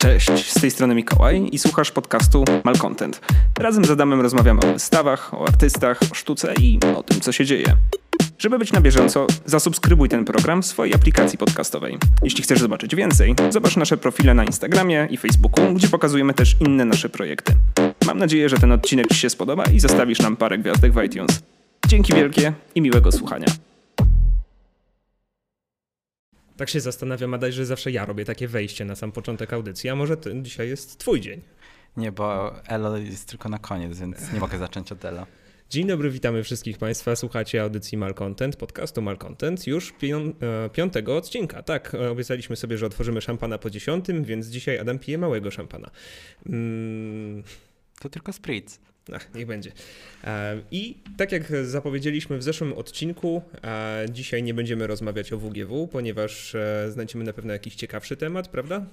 Cześć, z tej strony Mikołaj i słuchasz podcastu Malcontent. Razem z Adamem rozmawiamy o wystawach, o artystach, o sztuce i o tym, co się dzieje. Żeby być na bieżąco, zasubskrybuj ten program w swojej aplikacji podcastowej. Jeśli chcesz zobaczyć więcej, zobacz nasze profile na Instagramie i Facebooku, gdzie pokazujemy też inne nasze projekty. Mam nadzieję, że ten odcinek Ci się spodoba i zostawisz nam parę gwiazdek w iTunes. Dzięki wielkie i miłego słuchania. Tak się zastanawiam, Adaj, że zawsze ja robię takie wejście na sam początek audycji, a może to dzisiaj jest twój dzień? Nie, bo Elo jest tylko na koniec, więc nie mogę zacząć od Elo. Dzień dobry, witamy wszystkich Państwa. Słuchacie audycji Malcontent, podcastu Malcontent, już pią e, piątego odcinka. Tak, obiecaliśmy sobie, że otworzymy szampana po dziesiątym, więc dzisiaj Adam pije małego szampana. Mm. To tylko spritz. Ach, niech będzie. E, I tak jak zapowiedzieliśmy w zeszłym odcinku, dzisiaj nie będziemy rozmawiać o WGW, ponieważ e, znajdziemy na pewno jakiś ciekawszy temat, prawda?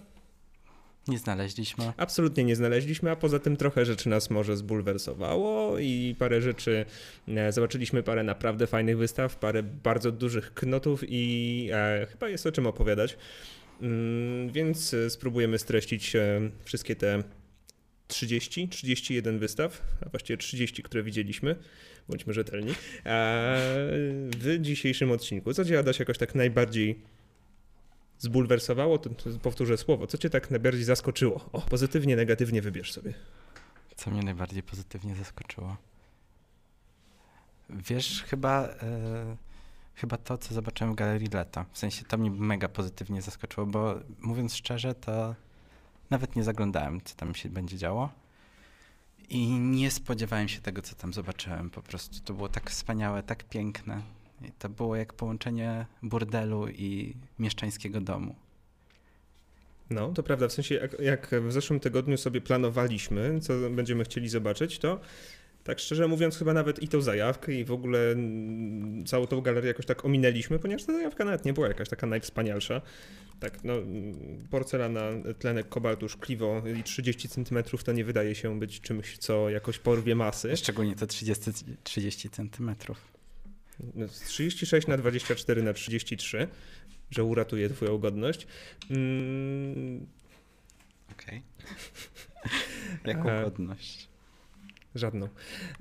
Nie znaleźliśmy. Absolutnie nie znaleźliśmy, a poza tym trochę rzeczy nas może zbulwersowało i parę rzeczy, e, zobaczyliśmy parę naprawdę fajnych wystaw, parę bardzo dużych knotów i e, chyba jest o czym opowiadać. Mm, więc spróbujemy streścić wszystkie te 30, 31 wystaw, a właściwie 30, które widzieliśmy, bądźmy rzetelni, w dzisiejszym odcinku. Co Cię, Adaś, jakoś tak najbardziej zbulwersowało? To, powtórzę słowo. Co Cię tak najbardziej zaskoczyło? O, pozytywnie, negatywnie wybierz sobie. Co mnie najbardziej pozytywnie zaskoczyło? Wiesz, chyba... Yy chyba to, co zobaczyłem w Galerii Leta. W sensie to mnie mega pozytywnie zaskoczyło, bo mówiąc szczerze, to nawet nie zaglądałem, co tam się będzie działo. I nie spodziewałem się tego, co tam zobaczyłem. Po prostu to było tak wspaniałe, tak piękne. I to było jak połączenie burdelu i mieszczańskiego domu. No, to prawda. W sensie, jak, jak w zeszłym tygodniu sobie planowaliśmy, co będziemy chcieli zobaczyć, to tak szczerze mówiąc, chyba nawet i tą zajawkę, i w ogóle mm, całą tą galerię jakoś tak ominęliśmy, ponieważ ta zajawka nawet nie była jakaś taka najwspanialsza. Tak, no, porcelana, tlenek kobaltu, szkliwo i 30 cm to nie wydaje się być czymś, co jakoś porwie masy. Szczególnie to 30, 30 cm. 36 na 24 na 33, że uratuje twoją godność. Mm. Okej. Okay. Jaką godność? Żadną.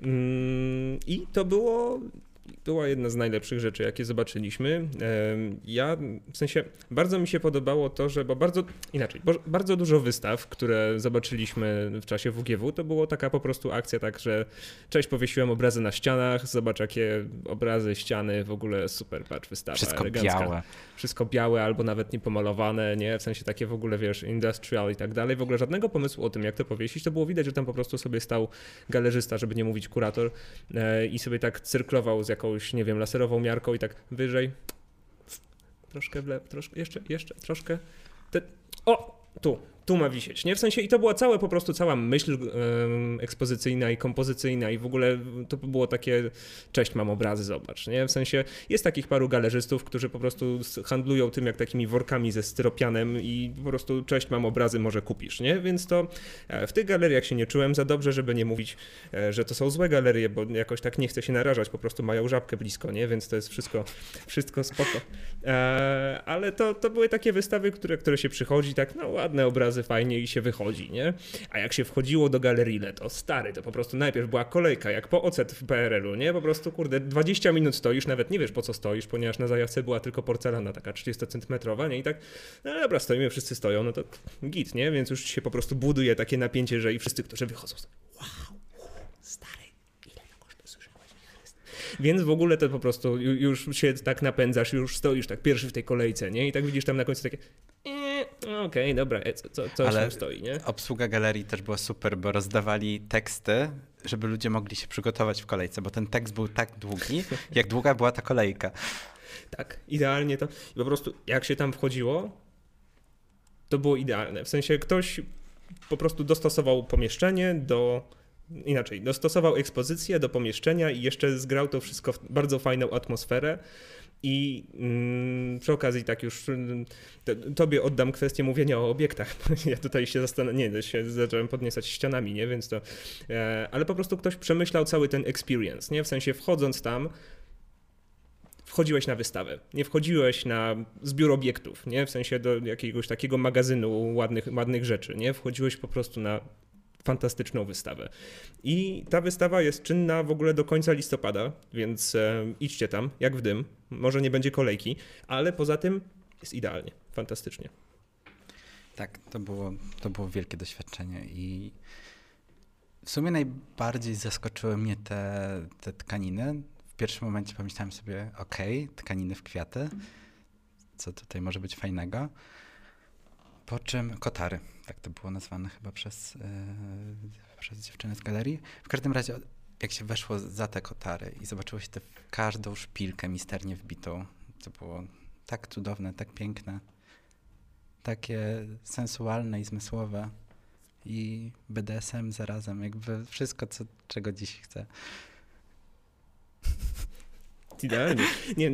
Mm, I to było była jedna z najlepszych rzeczy, jakie zobaczyliśmy. Ja, w sensie, bardzo mi się podobało to, że, bo bardzo, inaczej, bo bardzo dużo wystaw, które zobaczyliśmy w czasie WGW, to było taka po prostu akcja, tak, że cześć, powiesiłem obrazy na ścianach, zobacz jakie obrazy, ściany, w ogóle super, patrz, wystawa Wszystko elegancka. białe. Wszystko białe albo nawet nie pomalowane, nie, w sensie takie w ogóle, wiesz, industrial i tak dalej, w ogóle żadnego pomysłu o tym, jak to powiesić, to było widać, że tam po prostu sobie stał galerzysta, żeby nie mówić kurator e, i sobie tak cyrklował z jakąś, nie wiem, laserową miarką i tak wyżej, troszkę w lewo, troszkę, jeszcze, jeszcze, troszkę, Te, o, tu, tu ma wisieć, nie? W sensie i to była całe po prostu cała myśl ekspozycyjna i kompozycyjna i w ogóle to było takie cześć, mam obrazy, zobacz, nie? W sensie jest takich paru galerzystów, którzy po prostu handlują tym jak takimi workami ze styropianem i po prostu cześć, mam obrazy, może kupisz, nie? Więc to e, w tych galeriach się nie czułem za dobrze, żeby nie mówić, e, że to są złe galerie, bo jakoś tak nie chcę się narażać, po prostu mają żabkę blisko, nie? Więc to jest wszystko, wszystko spoko. E, ale to, to były takie wystawy, które, które się przychodzi, tak, no ładne obrazy razy fajnie i się wychodzi, nie? A jak się wchodziło do galerii to stary, to po prostu najpierw była kolejka, jak po ocet w PRL-u, nie? Po prostu, kurde, 20 minut stoisz, nawet nie wiesz po co stoisz, ponieważ na zajawce była tylko porcelana taka 30 centymetrowa, nie? I tak, no dobra, stoimy, wszyscy stoją, no to git, nie? Więc już się po prostu buduje takie napięcie, że i wszyscy, którzy wychodzą, wow, stary, więc w ogóle to po prostu już się tak napędzasz, już stoisz tak pierwszy w tej kolejce, nie? I tak widzisz tam na końcu takie okej, okay, dobra, e, co, co, coś Ale tam stoi, nie? obsługa galerii też była super, bo rozdawali teksty, żeby ludzie mogli się przygotować w kolejce, bo ten tekst był tak długi, jak długa była ta kolejka. Tak, idealnie to. I po prostu jak się tam wchodziło, to było idealne. W sensie ktoś po prostu dostosował pomieszczenie do inaczej, dostosował ekspozycję do pomieszczenia i jeszcze zgrał to wszystko w bardzo fajną atmosferę. I mm, przy okazji, tak już mm, tobie oddam kwestię mówienia o obiektach. Ja tutaj się zastanawiam, nie, się zacząłem podniecać ścianami, nie, więc to. E, ale po prostu ktoś przemyślał cały ten experience, nie, w sensie wchodząc tam, wchodziłeś na wystawę, nie wchodziłeś na zbiór obiektów, nie? W sensie do jakiegoś takiego magazynu ładnych, ładnych rzeczy, nie? Wchodziłeś po prostu na fantastyczną wystawę. I ta wystawa jest czynna w ogóle do końca listopada, więc e, idźcie tam, jak w dym. Może nie będzie kolejki, ale poza tym jest idealnie, fantastycznie. Tak, to było, to było wielkie doświadczenie i w sumie najbardziej zaskoczyły mnie te, te tkaniny. W pierwszym momencie pomyślałem sobie, ok, tkaniny w kwiaty, co tutaj może być fajnego. Po czym kotary, tak to było nazwane chyba przez, yy, przez dziewczynę z galerii. W każdym razie, jak się weszło za te kotary i zobaczyło się tę każdą szpilkę misternie wbitą, to było tak cudowne, tak piękne, takie sensualne i zmysłowe i BDSM zarazem, jakby wszystko, co, czego dziś chcę. Idealnie. Nie,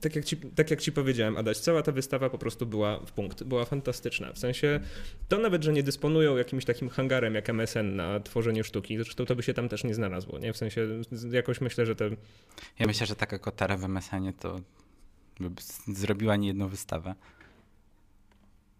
tak jak, ci, tak jak ci powiedziałem, Adaś, cała ta wystawa po prostu była w punkt. Była fantastyczna. W sensie, to nawet, że nie dysponują jakimś takim hangarem jak MSN na tworzenie sztuki, zresztą to by się tam też nie znalazło, nie? W sensie, jakoś myślę, że to... Ja myślę, że taka kotara w MSN to by zrobiła nie jedną wystawę.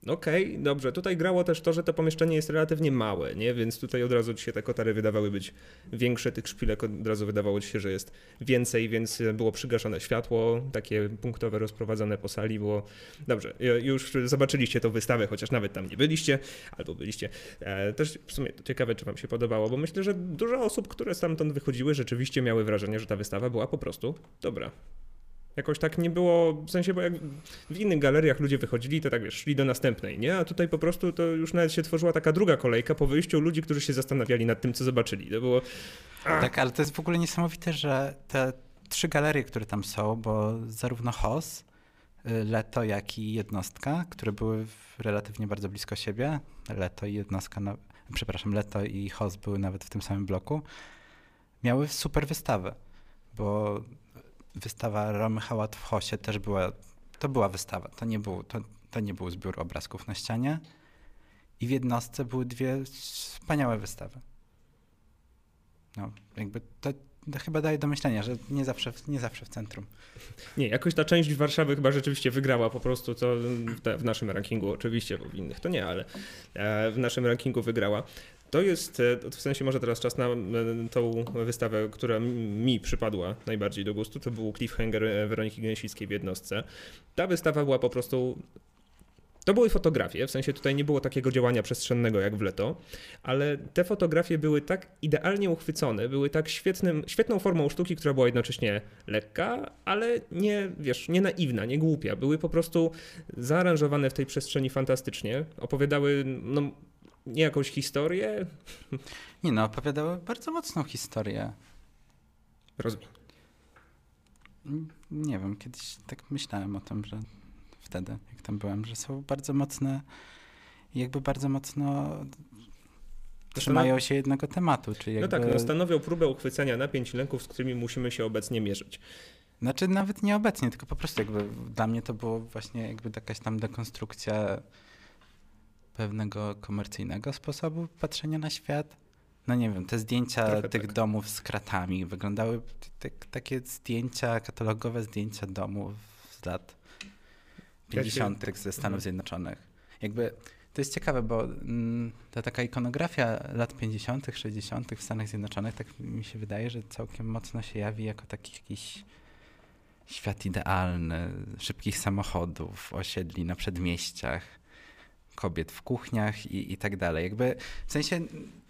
Okej, okay, dobrze. Tutaj grało też to, że to pomieszczenie jest relatywnie małe, nie? Więc tutaj od razu ci się te kotary wydawały być większe, tych szpilek od razu wydawało ci się, że jest więcej, więc było przygaszone światło, takie punktowe rozprowadzone po sali było. Dobrze, już zobaczyliście tą wystawę, chociaż nawet tam nie byliście, albo byliście. E, też w sumie ciekawe, czy wam się podobało, bo myślę, że dużo osób, które stamtąd wychodziły, rzeczywiście miały wrażenie, że ta wystawa była po prostu dobra. Jakoś tak nie było, w sensie, bo jak w innych galeriach ludzie wychodzili, to tak wiesz, szli do następnej, nie? A tutaj po prostu to już nawet się tworzyła taka druga kolejka po wyjściu ludzi, którzy się zastanawiali nad tym, co zobaczyli. To było... Tak, ale to jest w ogóle niesamowite, że te trzy galerie, które tam są, bo zarówno HOS, y, Leto, jak i Jednostka, które były relatywnie bardzo blisko siebie, Leto i Jednostka, na, przepraszam, Leto i HOS były nawet w tym samym bloku, miały super wystawę, bo wystawa Romy Hałat w Hosie też była, to była wystawa, to nie był, to, to nie był zbiór obrazków na ścianie. I w jednostce były dwie wspaniałe wystawy. No, jakby to, to chyba daje do myślenia, że nie zawsze, nie zawsze w centrum. Nie, jakoś ta część Warszawy chyba rzeczywiście wygrała po prostu, w, w naszym rankingu oczywiście, bo w innych to nie, ale e, w naszym rankingu wygrała. To jest, e, w sensie może teraz czas na tą wystawę, która mi przypadła najbardziej do gustu, to był cliffhanger e, Weroniki Gęsickiej w jednostce. Ta wystawa była po prostu to były fotografie, w sensie tutaj nie było takiego działania przestrzennego jak w Leto, ale te fotografie były tak idealnie uchwycone, były tak świetnym, świetną formą sztuki, która była jednocześnie lekka, ale nie, wiesz, nie naiwna, nie głupia. Były po prostu zaaranżowane w tej przestrzeni fantastycznie, opowiadały no, jakąś historię? Nie no, opowiadały bardzo mocną historię. Rozumiem. Nie wiem, kiedyś tak myślałem o tym, że wtedy, jak tam byłem, że są bardzo mocne, jakby bardzo mocno trzymają się jednego tematu. Czy jakby... No tak, no stanowią próbę uchwycenia napięć lęków, z którymi musimy się obecnie mierzyć. Znaczy nawet nie obecnie, tylko po prostu jakby dla mnie to było właśnie jakby jakaś tam dekonstrukcja pewnego komercyjnego sposobu patrzenia na świat. No nie wiem, te zdjęcia Trochę tych tak. domów z kratami wyglądały takie zdjęcia, katalogowe zdjęcia domów z lat 50. Ja się... ze Stanów mhm. Zjednoczonych. Jakby to jest ciekawe, bo mm, ta taka ikonografia lat 50., 60. w Stanach Zjednoczonych, tak mi się wydaje, że całkiem mocno się jawi jako taki jakiś świat idealny, szybkich samochodów, osiedli na przedmieściach kobiet w kuchniach i, i tak dalej. Jakby w sensie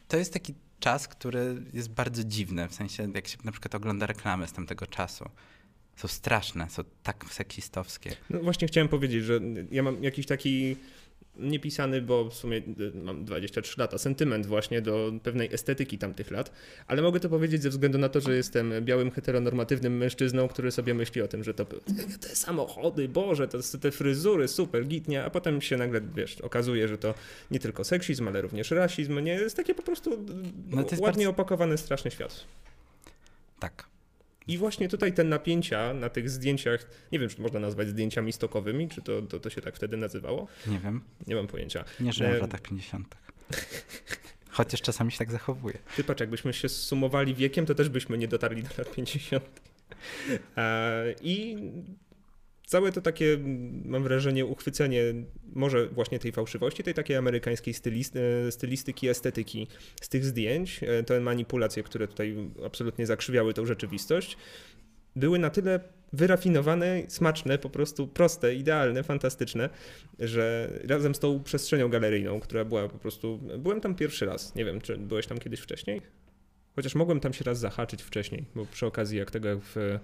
to jest taki czas, który jest bardzo dziwny, w sensie jak się na przykład ogląda reklamy z tamtego czasu. Są straszne, są tak seksistowskie. No właśnie chciałem powiedzieć, że ja mam jakiś taki niepisany, bo w sumie y, mam 23 lata, sentyment właśnie do pewnej estetyki tamtych lat, ale mogę to powiedzieć ze względu na to, że jestem białym, heteronormatywnym mężczyzną, który sobie myśli o tym, że to te samochody, Boże, to, te fryzury, super, gitnia, a potem się nagle, wiesz, okazuje, że to nie tylko seksizm, ale również rasizm, nie, jest takie po prostu no ładnie bardzo... opakowany straszny świat. Tak. I właśnie tutaj te napięcia na tych zdjęciach, nie wiem, czy można nazwać zdjęciami stokowymi, czy to, to, to się tak wtedy nazywało? Nie wiem. Nie mam pojęcia. Nie żyłem w latach 50. Chociaż czasami się tak zachowuje. Ty patrz, jakbyśmy się sumowali wiekiem, to też byśmy nie dotarli do lat 50. I całe to takie, mam wrażenie, uchwycenie może właśnie tej fałszywości, tej takiej amerykańskiej stylisty, stylistyki, estetyki z tych zdjęć, e, te manipulacje, które tutaj absolutnie zakrzywiały tą rzeczywistość, były na tyle wyrafinowane, smaczne, po prostu proste, idealne, fantastyczne, że razem z tą przestrzenią galeryjną, która była po prostu. Byłem tam pierwszy raz. Nie wiem, czy byłeś tam kiedyś wcześniej? Chociaż mogłem tam się raz zahaczyć wcześniej, bo przy okazji jak tego w E,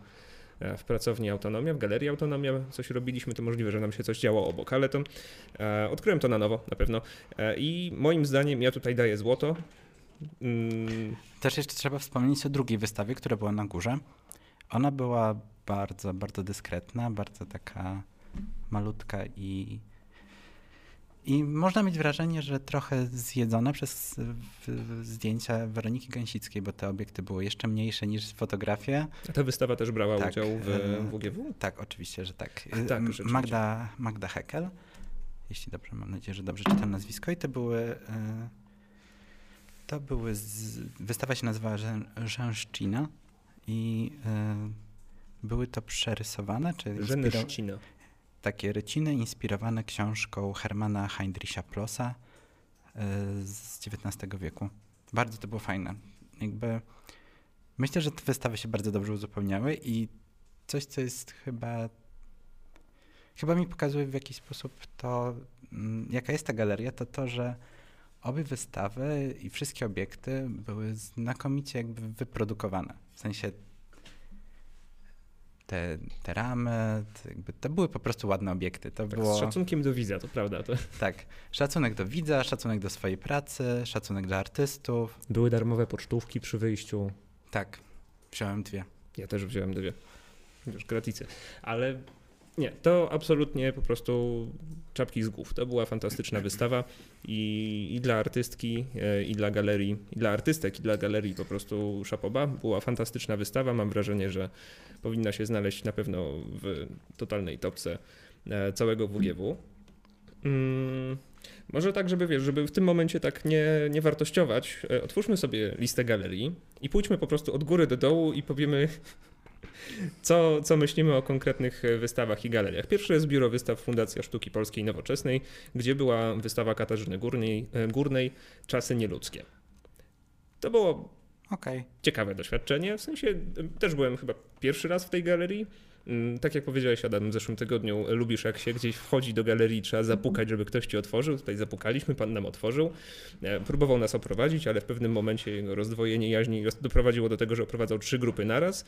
w pracowni Autonomia, w Galerii Autonomia coś robiliśmy, to możliwe, że nam się coś działo obok, ale to e, odkryłem to na nowo na pewno e, i moim zdaniem ja tutaj daję złoto. Mm. Też jeszcze trzeba wspomnieć o drugiej wystawie, która była na górze. Ona była bardzo, bardzo dyskretna, bardzo taka malutka i i można mieć wrażenie, że trochę zjedzone przez zdjęcia Weroniki Gęsickiej, bo te obiekty były jeszcze mniejsze niż fotografie. A ta wystawa też brała tak, udział w WGW? Tak, oczywiście, że tak. Tak Magda, Magda Heckel, jeśli dobrze, mam nadzieję, że dobrze czytam nazwisko. I to były... E, to były... Z, wystawa się nazywała Rzęszczyna i e, były to przerysowane, czy... Rzęszczyna takie ryciny inspirowane książką Hermana Heinricha Plossa e, z XIX wieku. Bardzo to było fajne. Jakby myślę, że te wystawy się bardzo dobrze uzupełniały i coś, co jest chyba chyba mi pokazuje w jakiś sposób to, mm, jaka jest ta galeria, to to, że obie wystawy i wszystkie obiekty były znakomicie jakby wyprodukowane. W sensie te, te ramy, to, to były po prostu ładne obiekty. To tak, było... Z szacunkiem do widza, to prawda. To... Tak, szacunek do widza, szacunek do swojej pracy, szacunek dla artystów. Były darmowe pocztówki przy wyjściu. Tak, wziąłem dwie. Ja też wziąłem dwie. Już graticy. Ale nie, to absolutnie po prostu czapki z głów. To była fantastyczna wystawa i, i dla artystki, e, i dla galerii, i dla artystek, i dla galerii po prostu szapoba. Była fantastyczna wystawa. Mam wrażenie, że powinna się znaleźć na pewno w totalnej topce e, całego WGW. Mm, może tak, żeby wiesz, żeby w tym momencie tak nie, nie wartościować, e, otwórzmy sobie listę galerii i pójdźmy po prostu od góry do dołu i powiemy, co, co myślimy o konkretnych wystawach i galeriach. Pierwszy jest Biuro Wystaw Fundacja Sztuki Polskiej Nowoczesnej, gdzie była wystawa Katarzyny Górnej, e, Górnej Czasy Nieludzkie. To było okay. ciekawe doświadczenie, w sensie też byłem chyba pierwszy raz w tej galerii, tak jak powiedziałeś Adam w zeszłym tygodniu, lubisz jak się gdzieś wchodzi do galerii, trzeba zapukać, żeby ktoś ci otworzył. Tutaj zapukaliśmy, pan nam otworzył. E, próbował nas oprowadzić, ale w pewnym momencie jego rozdwojenie jaźni doprowadziło do tego, że oprowadzał trzy grupy naraz,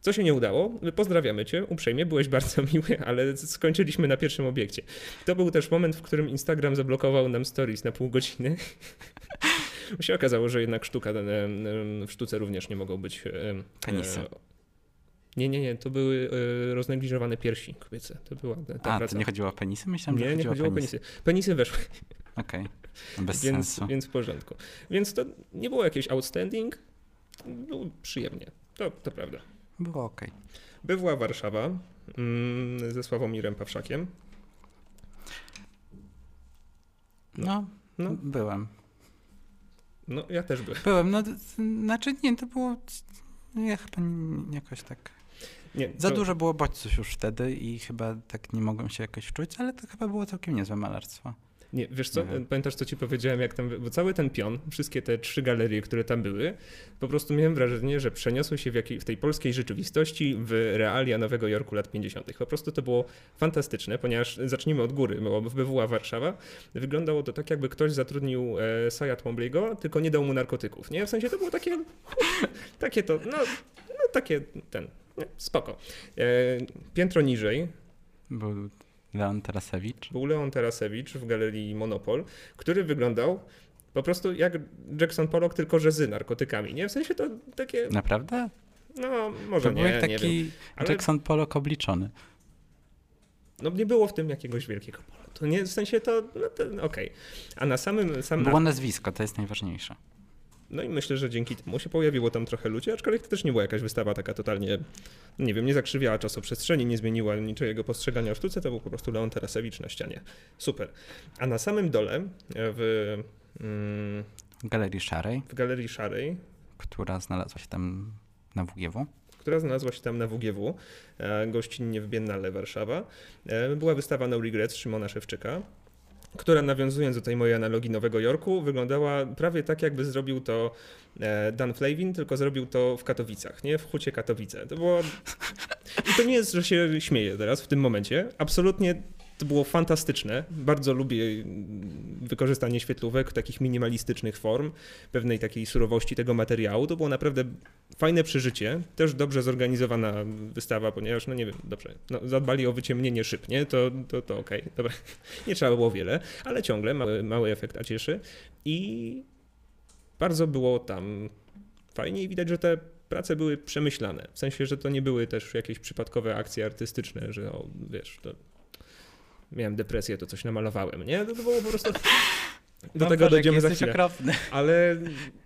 co się nie udało. Pozdrawiamy cię, uprzejmie, byłeś bardzo miły, ale skończyliśmy na pierwszym obiekcie. To był też moment, w którym Instagram zablokował nam stories na pół godziny. się okazało, że jednak sztuka, w sztuce również nie mogą być Penisy. Nie, nie, nie, to były y, roznegliżowane piersi kobiece. To była ta A, praca. to nie chodziło o penisy? Myślałem, nie, że nie chodziło o penisy. Penisy weszły. Okej, okay. bez więc, sensu. Więc w porządku. Więc to nie było jakieś outstanding, było przyjemnie. To, to prawda. Było ok. Była Warszawa mm, ze Sławomirem Pawszakiem. No, no, byłem. No, ja też byłem. Byłem, no, znaczy nie, to było, ja chyba jakoś tak nie, Za dużo było bodźców już wtedy i chyba tak nie mogłem się jakoś wczuć, ale to chyba było całkiem niezłe malarstwo. Nie, wiesz co, mhm. pamiętasz co ci powiedziałem, jak tam, bo cały ten pion, wszystkie te trzy galerie, które tam były, po prostu miałem wrażenie, że przeniosły się w, jakiej, w tej polskiej rzeczywistości w realia Nowego Jorku lat 50. Po prostu to było fantastyczne, ponieważ zacznijmy od góry, bo BWA Warszawa wyglądało to tak, jakby ktoś zatrudnił e, Saja Twombly'ego, tylko nie dał mu narkotyków, nie? W sensie to było takie, takie to, no, no takie, ten, spoko. E, piętro niżej. Był Leon Tarasewicz. Był Leon Tarasewicz w galerii Monopol, który wyglądał po prostu jak Jackson Pollock, tylko że z narkotykami, nie? W sensie to takie... Naprawdę? No, może to nie, był taki nie wiem. Ale... Jackson Pollock obliczony. No nie było w tym jakiegoś wielkiego polu. To nie, w sensie to, no to okej. Okay. A na samym... Sam było nazwisko, to jest najważniejsze. No i myślę, że dzięki temu się pojawiło tam trochę ludzi, aczkolwiek to też nie była jakaś wystawa taka totalnie, nie wiem, nie zakrzywiała czasoprzestrzeni, nie zmieniła niczego postrzegania o sztuce, to był po prostu Leon Terasewicz na ścianie. Super. A na samym dole e, w... Mm, Galerii Szarej. W Galerii Szarej. Która znalazła się tam na WGW która znalazła się tam na WGW, e, gościnnie w Biennale Warszawa. E, była wystawa No Regrets Szymona Szewczyka która nawiązując do tej mojej analogii Nowego Jorku, wyglądała prawie tak, jakby zrobił to e, Dan Flavin, tylko zrobił to w Katowicach, nie? W Hucie Katowice. To było... I to nie jest, że się śmieję teraz w tym momencie. Absolutnie to było fantastyczne. Bardzo lubię wykorzystanie świetlówek, takich minimalistycznych form, pewnej takiej surowości tego materiału. To było naprawdę fajne przeżycie. Też dobrze zorganizowana wystawa, ponieważ, no nie wiem, dobrze, no, zadbali o wyciemnienie szyb, nie? To, to, to okej, okay. dobra. Nie trzeba było wiele, ale ciągle mały, mały efekt, a cieszy. I bardzo było tam fajnie i widać, że te prace były przemyślane. W sensie, że to nie były też jakieś przypadkowe akcje artystyczne, że o, wiesz, to miałem depresję, to coś namalowałem, nie? To, to było po prostu... Do no tego Boże, dojdziemy za chwilę. okropny. Ale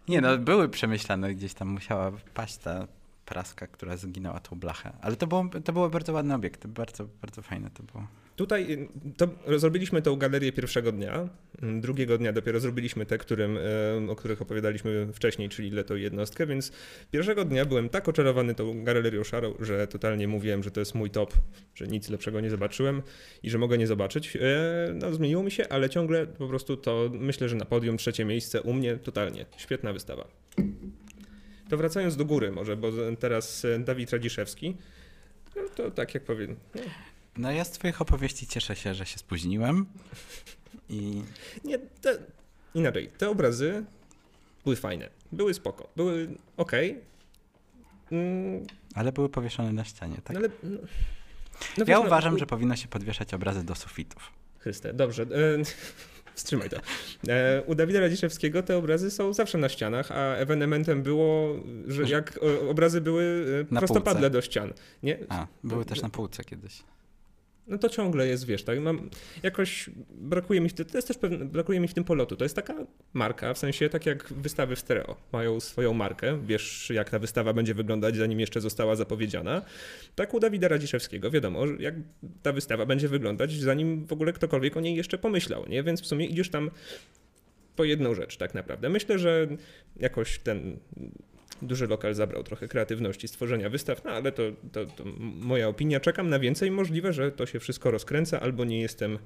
Nie no, były przemyślane, gdzieś tam musiała paść ta praska, która zginęła tą blachę. Ale to, było, to były bardzo ładne obiekty, bardzo, bardzo fajne to było. Tutaj y, to zrobiliśmy tą galerię pierwszego dnia. Mm, Drugiego dnia dopiero zrobiliśmy te, którym, o których opowiadaliśmy wcześniej, czyli Leto i jednostkę, więc pierwszego dnia byłem tak oczarowany tą galerią szarą, że totalnie mówiłem, że to jest mój top, że nic lepszego nie zobaczyłem i że mogę nie zobaczyć. E, No zmieniło mi się, ale ciągle po prostu to myślę, że na podium trzecie miejsce u mnie totalnie. Świetna wystawa. To wracając do góry może, bo teraz e, Dawid Radziszewski. No to tak jak powiem. No, No ja z twoich opowieści cieszę się, że się spóźniłem i Nie, te, inaczej. Te obrazy były fajne, były spoko, były ok. Mm, ale były powieszone na ścianie, tak? no ale, no, no ja no, uważam, u- że powinno się podwieszać obrazy do sufitów. Chryste, dobrze. E, wstrzymaj to. E, u Dawida Radziszewskiego te obrazy są zawsze na ścianach, a ewenementem było, że jak e, obrazy były e, Na prostopadle półce. do ścian. Nie? A, były No, też no. na półce kiedyś. No to ciągle jest, wiesz, tak, mam, jakoś brakuje mi, w ty- to jest też pewne, brakuje mi w tym polotu. To jest taka marka, w sensie tak jak wystawy w stereo mają swoją markę, wiesz jak ta wystawa będzie wyglądać, zanim jeszcze została zapowiedziana. Tak u Dawida Radziszewskiego, wiadomo, jak ta wystawa będzie wyglądać, zanim w ogóle ktokolwiek o niej jeszcze pomyślał, nie? Więc w sumie idziesz tam po jedną rzecz tak naprawdę. Myślę, że jakoś ten duży lokal zabrał trochę kreatywności stworzenia wystaw, no ale to, to, to moja opinia. Czekam na więcej. Możliwe, że to się wszystko rozkręca, albo nie jestem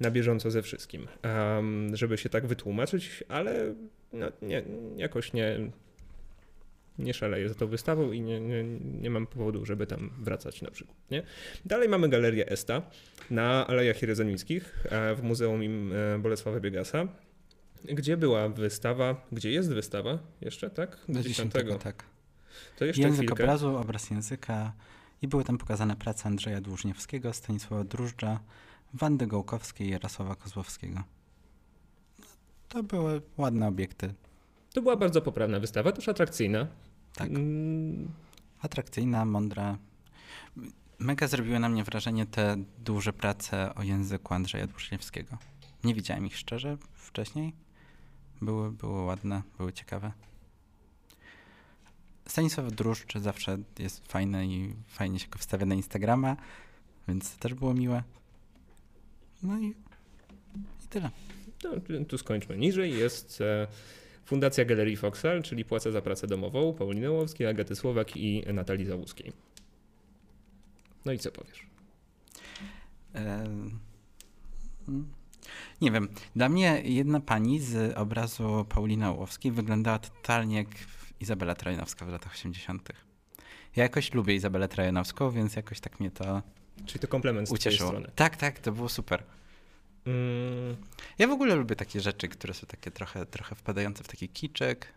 na bieżąco ze wszystkim, um, żeby się tak wytłumaczyć, ale no, nie, jakoś nie, nie szaleję za tą wystawą i nie, nie, nie mam powodu, żeby tam wracać na przykład. Nie? Dalej mamy galerię Esta na Alejach Jerozolimickich e, w Muzeum im e, Bolesława Biegasa, gdzie była wystawa, gdzie jest wystawa jeszcze, tak? Do 10. 10, tak. To jeszcze Język chwilkę. obrazu, obraz języka i były tam pokazane prace Andrzeja Dłużniewskiego, Stanisława Drużdża, Wandy Gołkowskiej i Jarosława Kozłowskiego. To były ładne obiekty. To była bardzo poprawna wystawa, też atrakcyjna. Tak. Mm, Atrakcyjna, mądra. Mega zrobiły na mnie wrażenie te duże prace o języku Andrzeja Dłużniewskiego. Nie widziałem ich szczerze wcześniej. Były, były ładne, były ciekawe. Stanisław Druszcz zawsze jest fajny i fajnie się go wstawia na Instagrama, więc to też było miłe. No i, i tyle. No, tu skończmy. Niżej jest e, Fundacja Galerii Foxal, czyli Płaca za pracę domową Pauliny Łowskiej, Agaty Słowak i Natalii Załuskiej. No i co powiesz? Mm, Nie wiem. Dla mnie jedna pani z obrazu Pauliny Ołowskiej wyglądała totalnie jak Izabela Trojanowska w latach 80. Ja jakoś lubię Izabelę Trojanowską, więc jakoś tak mnie to Czyli to komplement z ucieszyło. strony. Tak, tak, to było super. Mm, Ja w ogóle lubię takie rzeczy, które są takie trochę, trochę wpadające w taki kiczek.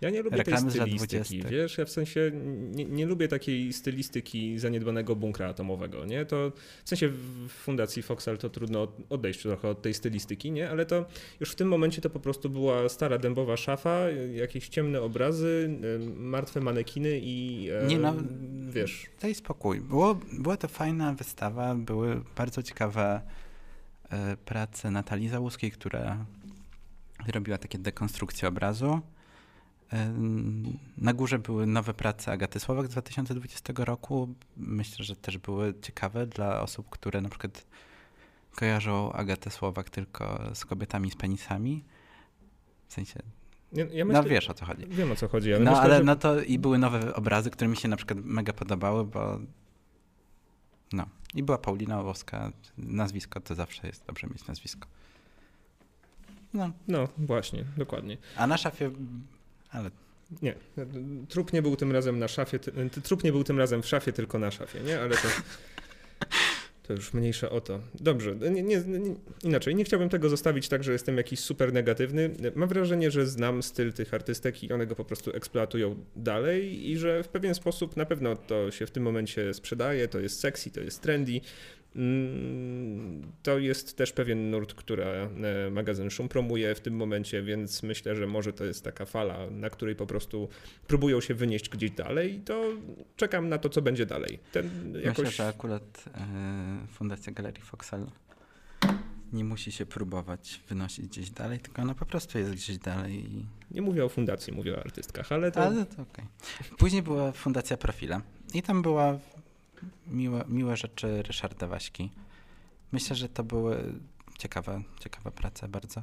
Ja nie lubię Reklamy tej stylistyki, 20. wiesz, ja w sensie nie, nie lubię takiej stylistyki zaniedbanego bunkra atomowego, nie? To w sensie w Fundacji Foxal to trudno odejść trochę od tej stylistyki, nie? Ale to już w tym momencie to po prostu była stara dębowa szafa, jakieś ciemne obrazy, y, martwe manekiny i e, Nie no, wiesz, Daj spokój. Było, była to fajna wystawa, były bardzo ciekawe e, prace Natalii Załuskiej, która robiła takie dekonstrukcje obrazu. Na górze były nowe prace Agaty Słowak z 2020 roku. Myślę, że też były ciekawe dla osób, które na przykład kojarzą Agatę Słowak tylko z kobietami z penisami. W sensie Ja, ja No wiesz o co chodzi. Wiem o co chodzi, ale No myślę, ale że... no to i były nowe obrazy, które mi się na przykład mega podobały, bo no. I była Paulina Owowska. Nazwisko to zawsze jest dobrze mieć nazwisko. No. No właśnie, dokładnie. A na szafie, ale Nie, trup nie był tym razem na szafie, trup nie był tym razem w szafie, tylko na szafie, nie? Ale to, to już mniejsza o to. Dobrze, nie, nie, nie, inaczej, nie chciałbym tego zostawić tak, że jestem jakiś super negatywny. Mam wrażenie, że znam styl tych artystek i one go po prostu eksploatują dalej i że w pewien sposób na pewno to się w tym momencie sprzedaje, to jest sexy, to jest trendy. Mm, To jest też pewien nurt, który e, magazyn Szum promuje w tym momencie, więc myślę, że może to jest taka fala, na której po prostu próbują się wynieść gdzieś dalej i to czekam na to, co będzie dalej. Ten jakoś... myślę, że akurat e, Fundacja Galerii Foxel nie musi się próbować wynosić gdzieś dalej, tylko ona po prostu jest gdzieś dalej. I... Nie mówię o fundacji, mówię o artystkach, ale to... Ale to okej. Później była Fundacja Profile i tam była miłe, miłe rzeczy Ryszarda Waśki. Myślę, że to były ciekawe, ciekawe prace bardzo.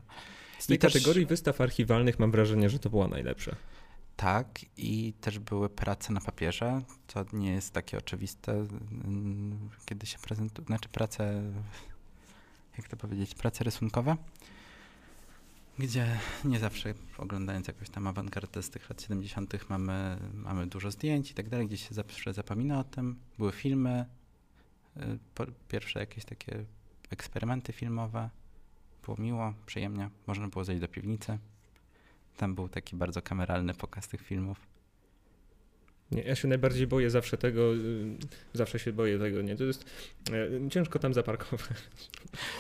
Z tej i też- kategorii wystaw archiwalnych mam wrażenie, że to była najlepsza. Tak, i też były prace na papierze, co nie jest takie oczywiste, mm, kiedy się prezentuje, znaczy prace, jak to powiedzieć, prace rysunkowe, gdzie nie zawsze oglądając jakąś tam awangardę z tych lat 70. mamy, mamy dużo zdjęć i tak dalej, gdzieś się zawsze zapomina o tym. Były filmy, y, po, pierwsze jakieś takie eksperymenty filmowe, było miło, przyjemnie, można było zejść do piwnicy. Tam był taki bardzo kameralny pokaz tych filmów. Nie, ja się najbardziej boję zawsze tego, y, zawsze się boję tego, nie, to jest e, ciężko tam zaparkować.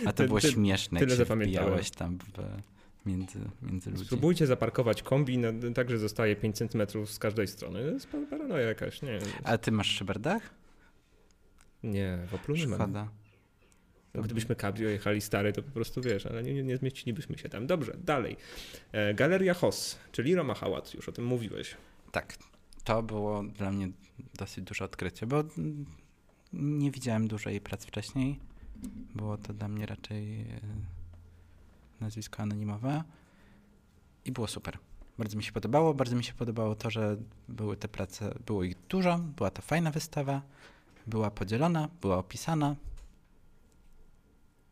A to Ty- było ty- śmieszne, tyle wbijałeś tam w, między, między ludzi. Spróbujcie zaparkować kombi na, tak, że zostaje 5 cm z każdej strony. To jest pa- paranoja jakaś, nie A ty masz szyberdach? Nie, w Oplu nie mam. No, Gdybyśmy cabrio jechali stary, to po prostu wiesz, ale nie, nie, zmieścilibyśmy się tam. Dobrze, dalej. E, Galeria Hoss, czyli Roma Hałat, już o tym mówiłeś. Tak, to było dla mnie dosyć duże odkrycie, bo nie widziałem dużo jej prac wcześniej. Było to dla mnie raczej e, nazwisko anonimowe i było super. Bardzo mi się podobało. Bardzo mi się podobało to, że były te prace, było ich dużo, była to fajna wystawa, była podzielona, była opisana.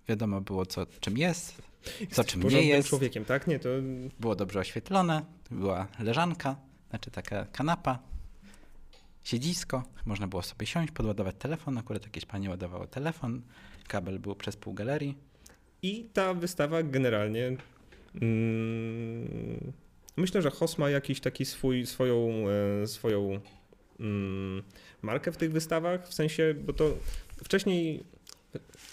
Wiadomo było, co czym jest, co czym nie jest. człowiekiem, tak? Nie, to Było dobrze oświetlone, była leżanka, znaczy taka kanapa, siedzisko, można było sobie siąść, podładować telefon, akurat jakieś panie ładowało telefon, kabel był przez pół galerii. I ta wystawa generalnie. Mm, myślę, że Hoss ma jakiś taki swój, swoją, e, swoją mm, markę w tych wystawach, w sensie, bo to wcześniej.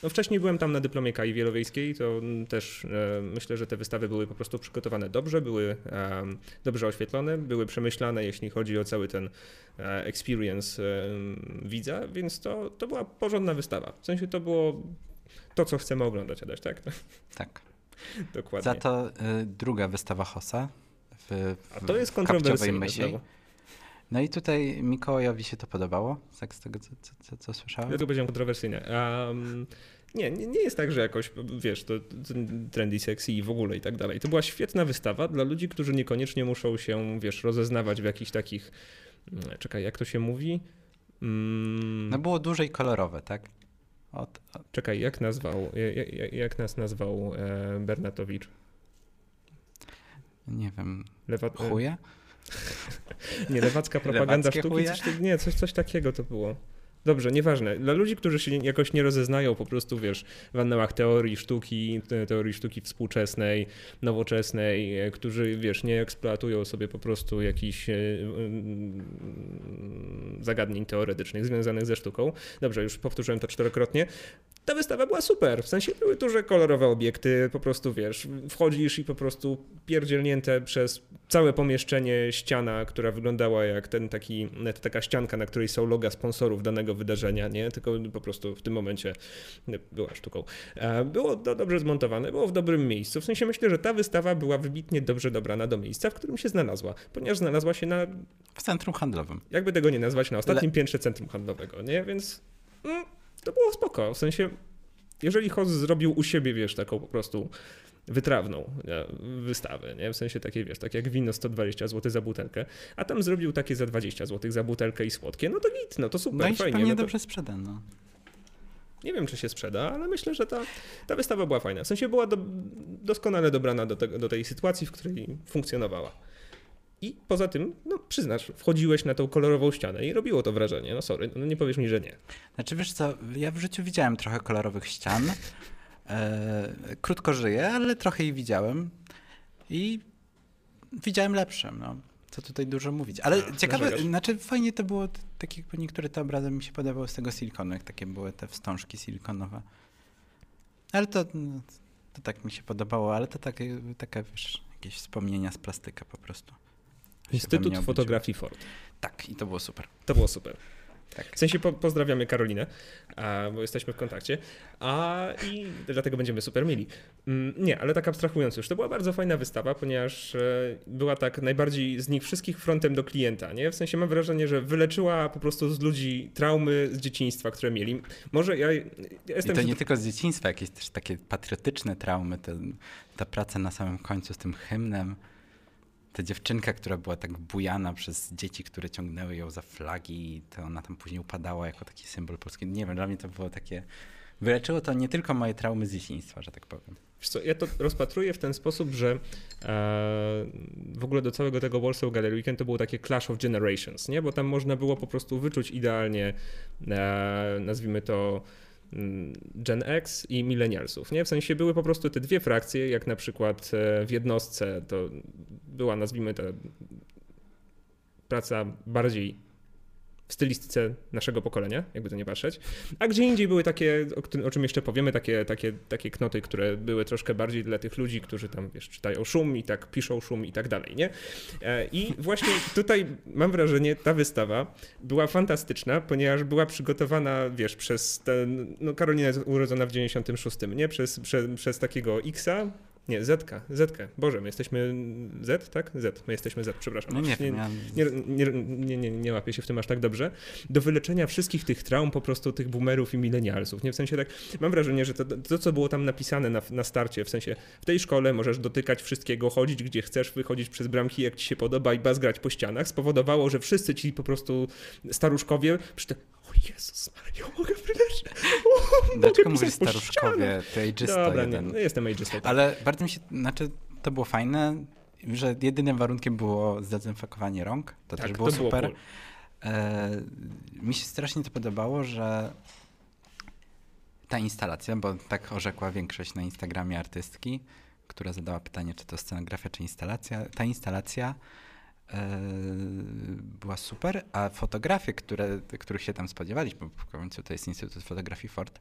No wcześniej byłem tam na dyplomie Kai Wielowiejskiej, to też e, myślę, że te wystawy były po prostu przygotowane dobrze, były em, dobrze oświetlone, były przemyślane, jeśli chodzi o cały ten e, experience em, widza, więc to, to była porządna wystawa. W sensie to było to, co chcemy oglądać, Adaś, tak? Tak. Dokładnie. Za to y, druga wystawa Hossa w, A w to jest kontrowersyjne znowu. No i tutaj Mikołajowi się to podobało, tak z tego co, co, co, słyszałem. Ja to powiedziałem kontrowersyjne. Um, nie, nie, jest tak, że jakoś, wiesz, to, to trendy sexy i w ogóle i tak dalej. To była świetna wystawa dla ludzi, którzy niekoniecznie muszą się, wiesz, rozeznawać w jakichś takich, mm, czekaj, jak to się mówi? Mm, No było duże i kolorowe, tak? Od, od, Czekaj, jak nazwał, jak, jak, nas nazwał e, Bernatowicz? nie wiem, Lewa, e, chuje? Nie, lewacka propaganda Lewackie sztuki, coś, nie, coś, coś takiego to było. Dobrze, nieważne. Dla ludzi, którzy się jakoś nie rozeznają po prostu, wiesz, w annałach teorii sztuki, te- teorii sztuki współczesnej, nowoczesnej, e, którzy, wiesz, nie eksploatują sobie po prostu jakichś e, mm, zagadnień teoretycznych związanych ze sztuką. Dobrze, już powtórzyłem to czterokrotnie. Ta wystawa była super, w sensie były duże kolorowe obiekty, po prostu wiesz, wchodzisz i po prostu pierdzielnięte przez całe pomieszczenie ściana, która wyglądała jak ten taki, ta taka ścianka, na której są loga sponsorów danego wydarzenia, nie? Tylko po prostu w tym momencie była sztuką. E, Było to dobrze zmontowane, było w dobrym miejscu. W sensie myślę, że ta wystawa była wybitnie dobrze dobrana do miejsca, w którym się znalazła, ponieważ znalazła się na, W centrum handlowym. jakby tego nie nazwać, na ostatnim piętrze centrum handlowego, nie? Więc mm, to było spoko. W sensie, jeżeli Hoss zrobił u siebie, wiesz, taką po prostu wytrawną wystawę, nie? w sensie takie, wiesz, tak jak wino 120 zł za butelkę, a tam zrobił takie za 20 zł za butelkę i słodkie, no to git, no to super, No i fajnie. pewnie no to, dobrze sprzeda, no. nie wiem, czy się sprzeda, ale myślę, że ta, ta wystawa była fajna. W sensie była do, doskonale dobrana do, tego, do tej sytuacji, w której funkcjonowała. I poza tym, no przyznasz, wchodziłeś na tą kolorową ścianę i robiło to wrażenie. No sorry, no nie powiesz mi, że nie. Znaczy wiesz co, ja w życiu widziałem trochę kolorowych ścian. E, krótko żyję, ale trochę ich widziałem. I widziałem lepsze, no. Co tutaj dużo mówić. Ale ciekawe, narzekasz. znaczy fajnie to było, takie niektóre te obrazy mi się podobały z tego silikonu, jak takie były te wstążki silikonowe. Ale to, no, to tak mi się podobało, ale to takie, takie wiesz, jakieś wspomnienia z plastyka po prostu. Instytut. Fotografii Ford. Tak, i to było super. To było super. Tak. W sensie po, pozdrawiamy Karolinę, a, bo jesteśmy w kontakcie, a i dlatego będziemy super mili. Mm, Nie, ale tak abstrahując już, to była bardzo fajna wystawa, ponieważ e, była tak najbardziej z nich wszystkich frontem do klienta, nie? W sensie mam wrażenie, że wyleczyła po prostu z ludzi traumy z dzieciństwa, które mieli. Może ja, ja I jestem... to nie tylko z dzieciństwa, jakieś też takie patriotyczne traumy, te, ta praca na samym końcu z tym hymnem. Ta dziewczynka, która była tak bujana przez dzieci, które ciągnęły ją za flagi, to ona tam później upadała jako taki symbol polski. Nie wiem, dla mnie to było takie. Wyleczyło to nie tylko moje traumy z dzieciństwa, że tak powiem. Wiesz co, ja to rozpatruję w ten sposób, że e, w ogóle do całego tego Warsaw Gallery Weekend to było takie clash of generations, nie? Bo tam można było po prostu wyczuć idealnie, e, nazwijmy to Gen X i millennialsów, nie? W sensie były po prostu te dwie frakcje, jak na przykład e, w jednostce to była, nazwijmy to, praca bardziej w stylistyce naszego pokolenia, jakby to nie patrzeć. A gdzie indziej były takie, o, czym jeszcze powiemy, takie, takie, takie knoty, które były troszkę bardziej dla tych ludzi, którzy tam, wiesz, czytają szum i tak piszą szum i tak dalej, nie? E, I właśnie tutaj mam wrażenie, ta wystawa była fantastyczna, ponieważ była przygotowana, wiesz, przez ten, no Karolina jest urodzona w 96, nie? Przez, przez, przez takiego Xa, nie, Zetka, Zetkę. Boże, my jesteśmy Z, tak? Z, my jesteśmy Z, przepraszam. No nie nie, nie, nie, nie, nie, łapię się w tym aż tak dobrze, do wyleczenia wszystkich tych traum po prostu tych boomerów i milenialsów. Nie w sensie tak, mam wrażenie, że to, to co było tam napisane na, na starcie, w sensie w tej szkole możesz dotykać wszystkiego, chodzić gdzie chcesz, wychodzić przez bramki jak ci się podoba i bazgrać po ścianach, spowodowało, że wszyscy ci po prostu staruszkowie Jezus Maria, mogę wyleć? dlaczego mówisz staruszkowie? To ageista Dobra, nie, jeden. no jestem ageistą. tak. Ale bardzo mi się, znaczy to było fajne, że jedynym warunkiem było zdezynfekowanie rąk. To tak, też było to super. Było cool. E, mi się strasznie to podobało, że ta instalacja, bo tak orzekła większość na Instagramie artystki, która zadała pytanie, czy to scenografia, czy instalacja. Ta instalacja była super, a fotografie, które, których się tam spodziewaliśmy, bo w końcu to jest Instytut Fotografii Ford,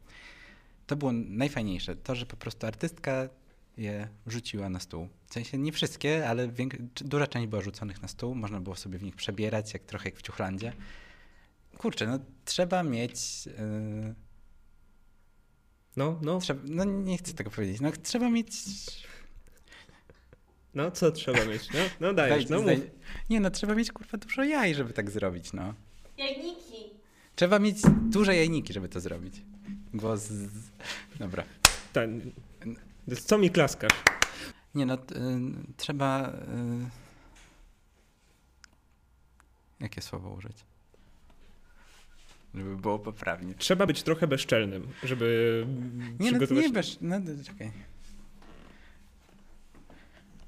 to było najfajniejsze. To, że po prostu artystka je rzuciła na stół. W sensie nie wszystkie, ale duża część była rzuconych na stół. Można było sobie w nich przebierać, jak trochę jak w ciuchlandzie. Kurczę, no trzeba mieć. Yy, No, no, trzeba, no nie chcę tego powiedzieć. No trzeba mieć. No, co trzeba mieć? No, no dajesz, Daj- no mów. nie no, trzeba mieć kurwa dużo jaj, żeby tak zrobić, no. Jajniki. Trzeba mieć duże jajniki, żeby to zrobić. Bo z... Dobra. Ta, co mi klaskasz? Nie no, t- y, trzeba. Y, jakie słowo użyć? Żeby było poprawnie. Trzeba być trochę bezczelnym, żeby Nie, no, przygotować... nie bez. No, no, czekaj.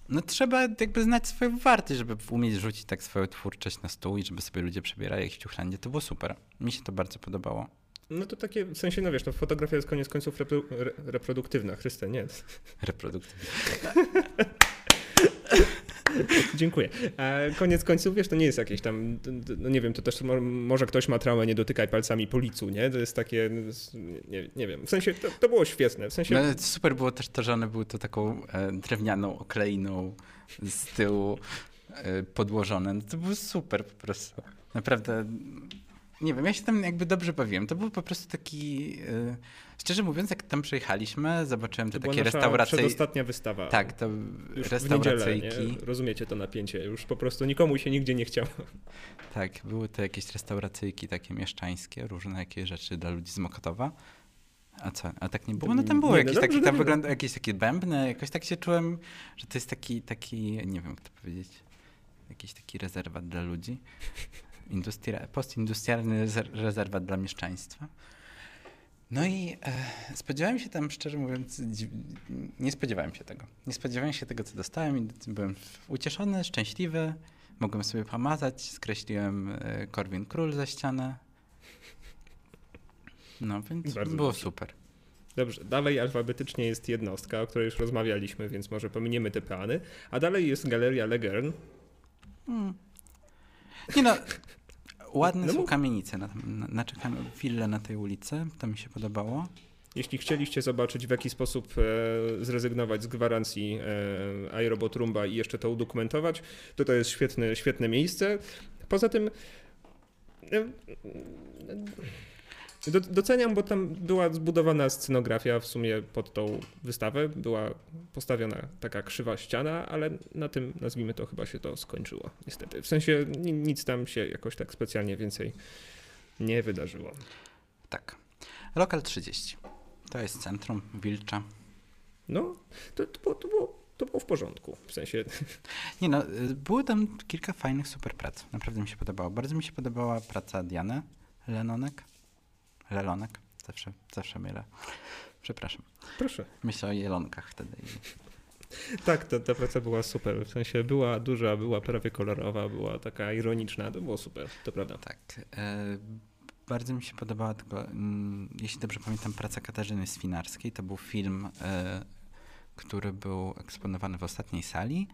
No trzeba jakby znać swoją wartość, żeby umieć rzucić tak swoją twórczość na stół i żeby sobie ludzie przebierali jak w ciuchlandzie. To było super. Mi się to bardzo podobało. No to takie, w sensie, no wiesz, no fotografia jest koniec końców repro, re, reproduktywna. Chryste, nie. Reproduktywnie. Dziękuję. E, koniec końców, wiesz, to nie jest jakieś tam, no nie wiem, to też mo, może ktoś ma traumę, nie dotykaj palcami po licu, nie? To jest takie, no, nie, nie wiem, w sensie, to, to było świetne, w sensie... No, super było też to, że one były to taką e, drewnianą okleiną z tyłu e, podłożone. No, to było super po prostu. Naprawdę. Nie wiem, ja się tam jakby dobrze bawiłem. To był po prostu taki. E, szczerze mówiąc, jak tam przyjechaliśmy, zobaczyłem te to takie restauracje. przedostatnia wystawa. Tak, to Już w niedzielę, restauracyjki. nie? Rozumiecie to napięcie, już po prostu nikomu się nigdzie nie chciało. Tak, były to jakieś restauracyjki takie mieszczańskie, różne jakieś rzeczy dla ludzi z Mokotowa. A co? A tak nie było? No tam było Nie, no jakieś dobrze, takie, tam wygląda jakieś takie bębny, jakoś tak się czułem, że to jest taki, taki, nie wiem jak to powiedzieć, jakiś taki rezerwat dla ludzi. Industria, postindustrialny rezer- rezerwat dla mieszczaństwa. No i e, spodziewałem się tam, szczerze mówiąc, nie spodziewałem się tego. Nie spodziewałem się tego, co dostałem i byłem ucieszony, szczęśliwy. Mogłem sobie pomazać, skreśliłem e, Korwin Król za ścianę. No więc Bardzo było dobrze. super. Dobrze, dalej alfabetycznie jest jednostka, o której już rozmawialiśmy, więc może pominiemy te plany. A dalej jest Galeria Legern. Mm. Nie no, ładne No są kamienice. Na, na, willę na tej ulicy, to mi się podobało. Jeśli chcieliście zobaczyć, w jaki sposób e, zrezygnować z gwarancji e, iRobot Roomba i jeszcze to udokumentować, to to jest świetne, świetne miejsce. Poza tym e, doceniam, bo tam była zbudowana scenografia w sumie pod tą wystawę. Była postawiona taka krzywa ściana, ale na tym, nazwijmy to, chyba się to skończyło, niestety. W sensie ni- nic tam się jakoś tak specjalnie więcej nie wydarzyło. Tak. Lokal 30. To jest centrum Wilcza. No, to, to, było, to, było, to było w porządku. W sensie, Nie no, było tam kilka fajnych super prac. Naprawdę mi się podobało. Bardzo mi się podobała praca Diany Lenonek. Lelonek. Zawsze, zawsze mylę. Przepraszam. proszę. Myślę o jelonkach wtedy. Tak, ta, ta praca była super. W sensie była duża, była prawie kolorowa, była taka ironiczna. To było super, to prawda. Tak. E, bardzo mi się podobała tylko, mm, jeśli dobrze pamiętam, praca Katarzyny Swinarskiej. To był film, e, który był eksponowany w ostatniej sali.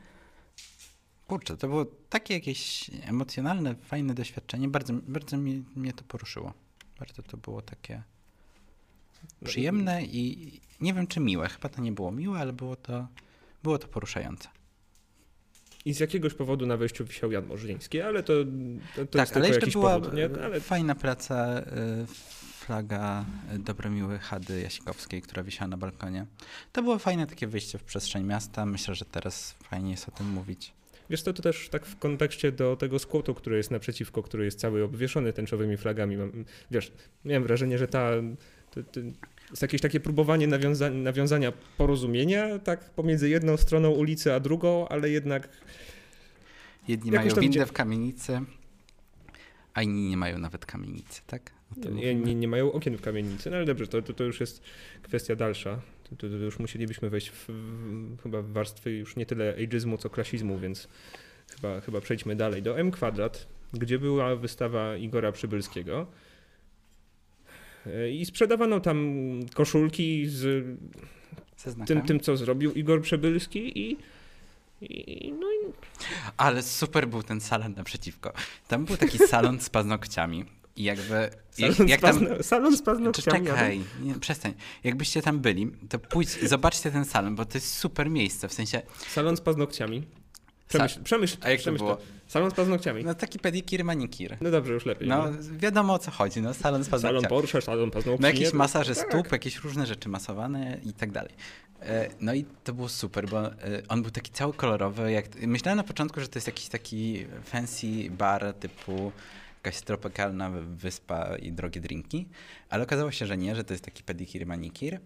Kurczę, to było takie jakieś emocjonalne, fajne doświadczenie. Bardzo, bardzo mnie, mnie to poruszyło. Bardzo to było takie przyjemne i nie wiem czy miłe. Chyba to nie było miłe, ale było to, było to poruszające. I z jakiegoś powodu na wejściu wisiał Jan Morzyński, ale to, to, to tak, jest ale jeszcze była powód? Ale fajna praca, y, flaga y, Dobromiły Hady Jasikowskiej, która wisiała na balkonie. To było fajne takie wyjście w przestrzeń miasta. Myślę, że teraz fajnie jest o tym mówić. Wiesz to, to też tak w kontekście do tego skłotu, który jest naprzeciwko, który jest cały obwieszony tęczowymi flagami. Wiesz, miałem wrażenie, że ta... To, to jest jakieś takie próbowanie nawiąza, nawiązania porozumienia, tak pomiędzy jedną stroną ulicy a drugą, ale jednak Jedni mają windę gdzie- w kamienicy, a inni nie mają nawet kamienicy, tak? Nie, nie, nie mają okien w kamienicy, no ale dobrze, to, to, to już jest kwestia dalsza. To, już musielibyśmy wejść w, w, chyba w warstwy już nie tyle ageizmu, co klasizmu, więc chyba, chyba przejdźmy dalej do M kwadrat, gdzie była wystawa Igora Przybylskiego. E, I sprzedawano tam koszulki z tym, tym co zrobił Igor Przybylski i, i no i Ale super był ten salon naprzeciwko. Tam był taki salon z paznokciami. I jakby. salon, jak z, tam, salon z paznokciami. Czekaj, nie, przestań. Jakbyście tam byli, to pójdź, zobaczcie ten salon, bo to jest super miejsce. W sensie, Salon z paznokciami. Przemyśl, przemyśl, a jak to przemyśl było? Salon z paznokciami. No taki pedikir, manikir. No dobrze, już lepiej. No No. wiadomo o co chodzi, no salon z Salon paznokciami. Porsche, salon paznokci. No jakieś masaże Tak. stóp, jakieś różne rzeczy masowane i tak dalej. E, No i to było super, bo e, on był taki cały kolorowy. Jak... Myślałem na początku, że to jest jakiś taki fancy bar typu jakaś tropikalna wyspa i drogie drinki, ale okazało się, że nie, że to jest taki pedikir, manikir. E,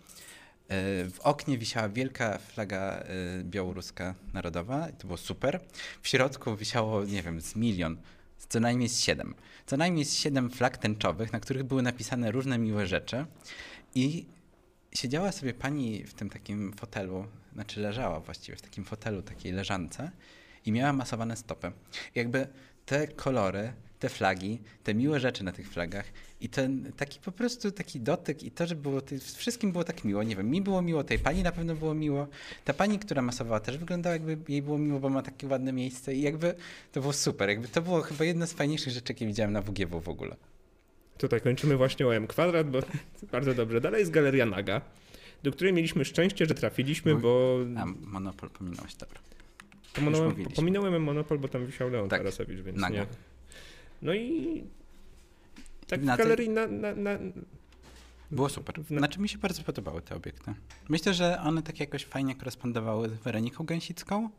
W oknie wisiała wielka flaga e, białoruska narodowa i to było super. W środku wisiało, nie wiem, z milion, co najmniej z siedem. Co najmniej z siedem flag tęczowych, na których były napisane różne miłe rzeczy. I siedziała sobie pani w tym takim fotelu, znaczy leżała właściwie w takim fotelu, takiej leżance i miała masowane stopy. Jakby te kolory, te flagi, te miłe rzeczy na tych flagach i ten taki po prostu taki dotyk i to, że było, wszystkim było tak miło, nie wiem, mi było miło, tej pani na pewno było miło, ta pani, która masowała też wyglądała jakby jej było miło, bo ma takie ładne miejsce i jakby to było super, jakby to było chyba jedna z fajniejszych rzeczy, jakie widziałem na WGW w ogóle. Tutaj kończymy właśnie o M kwadrat, bo bardzo dobrze. Dalej jest Galeria Naga, do której mieliśmy szczęście, że trafiliśmy, Bo- A, Monopol pominąłeś, dobra. pominąłem, mówiliśmy. pominąłem Monopol, bo tam wisiał Leon Tak, Tarasewicz, więc Naga. nie. No i tak w Na tej- galerii na, na, na, Było super. W- Znaczy mi się bardzo podobały te obiekty. Myślę, że one tak jakoś fajnie korespondowały z Weroniką Gęsicką.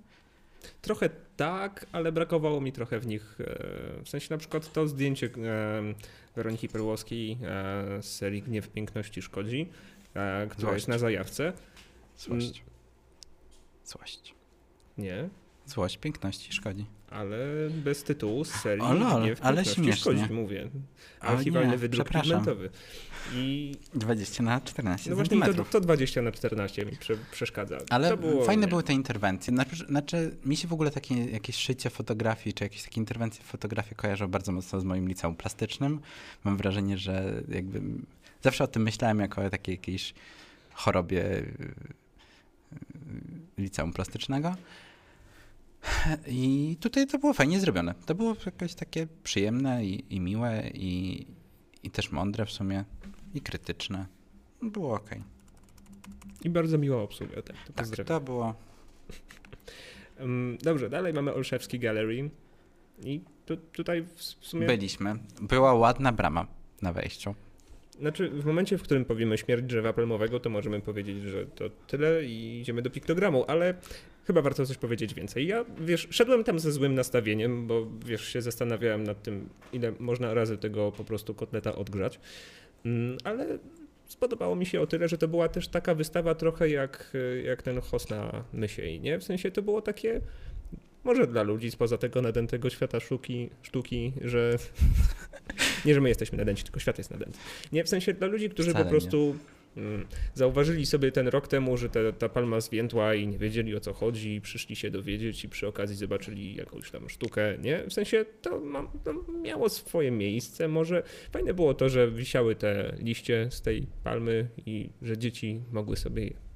Trochę tak, ale brakowało mi trochę w nich. e, W sensie na przykład to zdjęcie e, Weroniki Perłowskiej e, z serii Gniew Piękności Szkodzi. która Złość. jest na zajawce. Złość. Złość. Nie, Złość piękności szkodzi. Ale bez tytułu z serii O lol, Gniew ale śmiesznie. szkodzi, mówię. Archiwalny nie, wydruk pigmentowy. I 20 na 14 no właśnie to, to 20 na 14 mi prze, przeszkadza. Ale było, fajne nie. były te interwencje. Znaczy, mi się w ogóle takie jakieś szycie fotografii, czy jakieś takie interwencje w fotografię kojarzą bardzo mocno z moim liceum plastycznym. Mam wrażenie, że jakby zawsze o tym myślałem jako o takiej jakiejś chorobie yy, yy, liceum plastycznego. I tutaj to było fajnie zrobione. To było jakoś takie przyjemne i, i miłe i, i też mądre w sumie i krytyczne. Było ok. I bardzo miła obsługa, tak, to Tak, to było Dobrze, dalej mamy Olszewski Gallery. I tu, tutaj w sumie. Byliśmy. Była ładna brama na wejściu. Znaczy, w momencie, w którym powiemy śmierć drzewa palmowego, to możemy powiedzieć, że to tyle i idziemy do piktogramu, ale chyba warto coś powiedzieć więcej. Ja, wiesz, szedłem tam ze złym nastawieniem, bo wiesz, się zastanawiałem nad tym, ile można razy tego po prostu kotleta odgrzać. Mm, Ale spodobało mi się o tyle, że to była też taka wystawa trochę jak, jak ten host na Mysiej, nie? W sensie to było takie, może dla ludzi spoza tego nadętego świata sztuki, sztuki że nie, że my jesteśmy nadęci, tylko świat jest nadęty. Nie, w sensie dla ludzi, którzy Wcale po prostu mm, zauważyli sobie ten rok temu, że ta, ta palma zwiędła i nie wiedzieli o co chodzi i przyszli się dowiedzieć i przy okazji zobaczyli jakąś tam sztukę, nie? W sensie to, ma, to miało swoje miejsce. Może fajne było to, że wisiały te liście z tej palmy i że dzieci mogły sobie je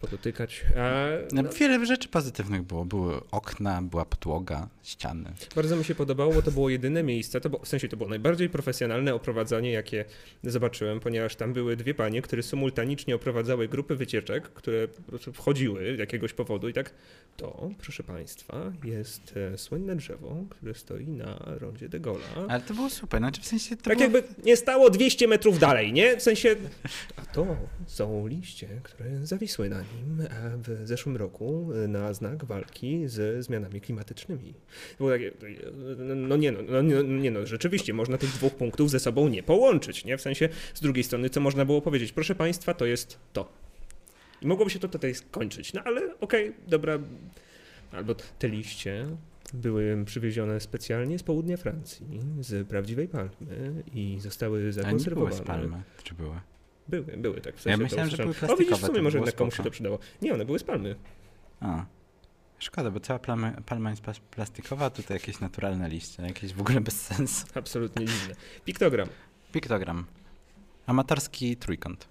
podotykać. A, No, no, Wiele rzeczy pozytywnych było. Były okna, była podłoga, ściany. Bardzo mi się podobało, bo to było jedyne miejsce, to było, w sensie to było najbardziej profesjonalne oprowadzanie, jakie zobaczyłem, ponieważ tam były dwie panie, które symultanicznie oprowadzały grupy wycieczek, które po prostu wchodziły z jakiegoś powodu i tak, to, proszę Państwa, jest e, słynne drzewo, które stoi na rondzie de Gaulle'a. Ale to było super. Znaczy w sensie to Tak było... jakby nie stało 200 metrów dalej, nie? W sensie, a to są liście, które zawisły na nim e, w zeszłym roku e, na znak walki ze zmianami klimatycznymi. Było takie, e, no nie no, no, nie- nie no, rzeczywiście można tych dwóch punktów ze sobą nie połączyć, nie? W sensie, z drugiej strony, co można było powiedzieć? Proszę Państwa, to jest to. I mogłoby się to tutaj skończyć, no ale okej, dobra. Albo te liście były przywiezione specjalnie z południa Francji, z prawdziwej palmy i zostały Ale nie były zakonserwowane. z palmy. Czy były? Były, były, tak. W Ja sensie to myślałem, że były O widzisz, w plastikowe, sumie może jednak komuś się to przydało. Nie, one były z palmy. A. Szkoda, bo cała palma, palma jest plas- plastikowa, a tutaj jakieś naturalne liście, jakieś w ogóle bez sensu. Absolutnie dziwne. Piktogram. Piktogram. Amatorski trójkąt.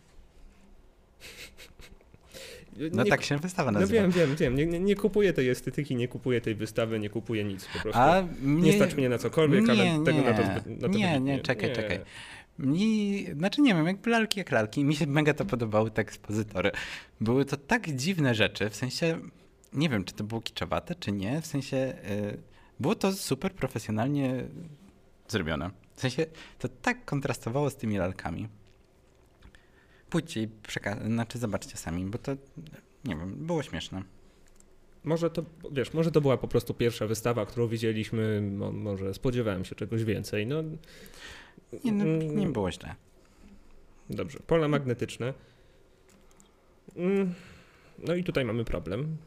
No nie, tak się wystawa No nazywa. wiem, wiem, wiem. Nie, nie, nie kupuję tej estetyki, nie kupuję tej wystawy, nie kupuję nic po prostu. A nie mnie, stać mnie na cokolwiek, nie, ale tego na to, nie. na to Nie, nie, czekaj, czekaj. Mi, znaczy nie wiem, jakby lalki jak lalki. Mi się mega to podobały te ekspozytory. Były to tak dziwne rzeczy, w sensie, nie wiem, czy to było kiczowate, czy nie, w sensie, y, było to super profesjonalnie zrobione. W sensie, to tak kontrastowało z tymi lalkami. Pójdźcie i znaczy zobaczcie sami, bo to, nie wiem, było śmieszne. Może to, wiesz, może to była po prostu pierwsza wystawa, którą widzieliśmy, mo, może spodziewałem się czegoś więcej. No, Nie, no, mm, nie było źle. Dobrze, pola magnetyczne. Mm, No i tutaj mamy problem,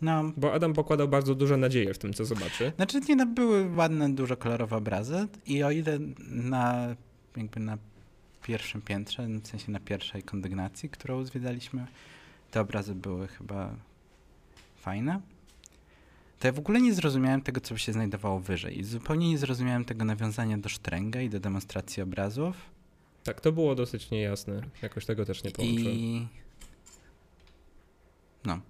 No, bo Adam pokładał bardzo duże nadzieje w tym, co zobaczy. Znaczy nie, no, były ładne, dużo kolorowe obrazy i o ile na jakby na pierwszym piętrze, w sensie na pierwszej kondygnacji, którą zwiedzaliśmy, te obrazy były chyba fajne, to ja w ogóle nie zrozumiałem tego, co się znajdowało wyżej. I zupełnie nie zrozumiałem tego nawiązania do sztręga i do demonstracji obrazów. Tak, to było dosyć niejasne. Jakoś tego też nie połączyłem. I no.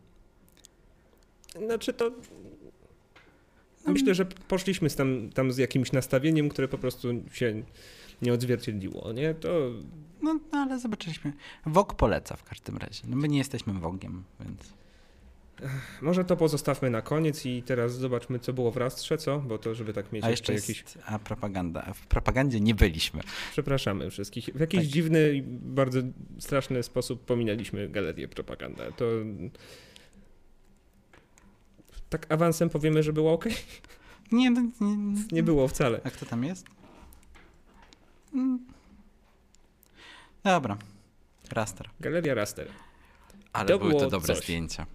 Znaczy to... No, Myślę, że poszliśmy z tam, tam z jakimś nastawieniem, które po prostu się nie odzwierciedliło, nie? To No, no ale zobaczyliśmy. Wog poleca w każdym razie. No my nie jesteśmy Wogiem, więc... może to pozostawmy na koniec i teraz zobaczmy, co było w Rastrze, co? Bo to, żeby tak mieć A jeszcze jeszcze jakiś... a propaganda. W propagandzie nie byliśmy. Przepraszamy wszystkich. W jakiś Tak. dziwny i bardzo straszny sposób pominęliśmy galerię propaganda. To tak awansem powiemy, że było ok? Nie, no, nie, Nie było wcale. A kto tam jest? Mm. Dobra. Raster. Galeria Raster. Ale To były to dobre coś. zdjęcia.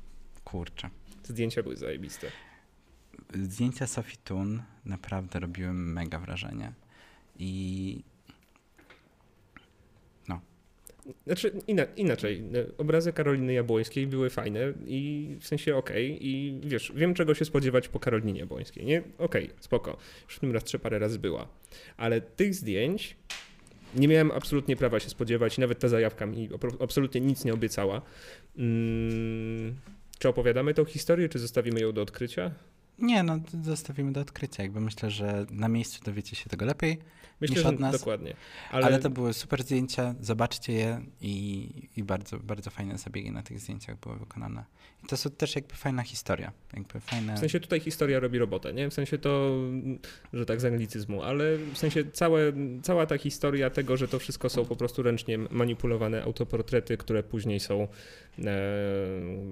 Kurczę. Zdjęcia były zajebiste. Zdjęcia Sophie Tun naprawdę robiły mega wrażenie. I Znaczy ina, inaczej. Obrazy Karoliny Jabłońskiej były fajne i w sensie okej i wiesz, wiem czego się spodziewać po Karolinie Jabłońskiej, nie? Okej, spoko. Już w tym raz parę razy była. Ale tych zdjęć nie miałem absolutnie prawa się spodziewać nawet ta zajawka mi absolutnie nic nie obiecała. Mm, czy opowiadamy tą historię, czy zostawimy ją do odkrycia? nie, no zostawimy do odkrycia. Jakby myślę, że na miejscu dowiecie się tego lepiej. Myślę, Niż od nas. dokładnie. Ale... Ale, to były super zdjęcia, zobaczcie je i, i bardzo, bardzo fajne zabiegi na tych zdjęciach były wykonane. I to są też jakby fajna historia. Jakby fajne... w sensie tutaj historia robi robotę, nie? W sensie to, że tak z anglicyzmu, ale w sensie całe, cała ta historia tego, że to wszystko są po prostu ręcznie manipulowane autoportrety, które później są e,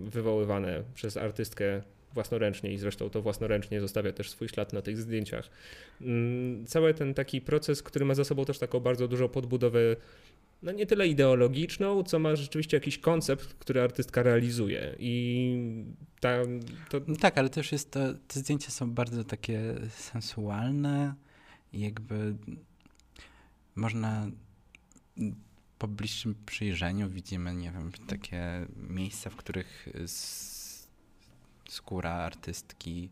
wywoływane przez artystkę własnoręcznie i zresztą to własnoręcznie zostawia też swój ślad na tych zdjęciach. Mm, Cały ten taki proces, który ma za sobą też taką bardzo dużą podbudowę, no nie tyle ideologiczną, co ma rzeczywiście jakiś koncept, który artystka realizuje i ta, to, No tak, ale też jest to, te zdjęcia są bardzo takie sensualne i jakby można po bliższym przyjrzeniu widzimy, nie wiem, takie miejsca, w których s- skóra artystki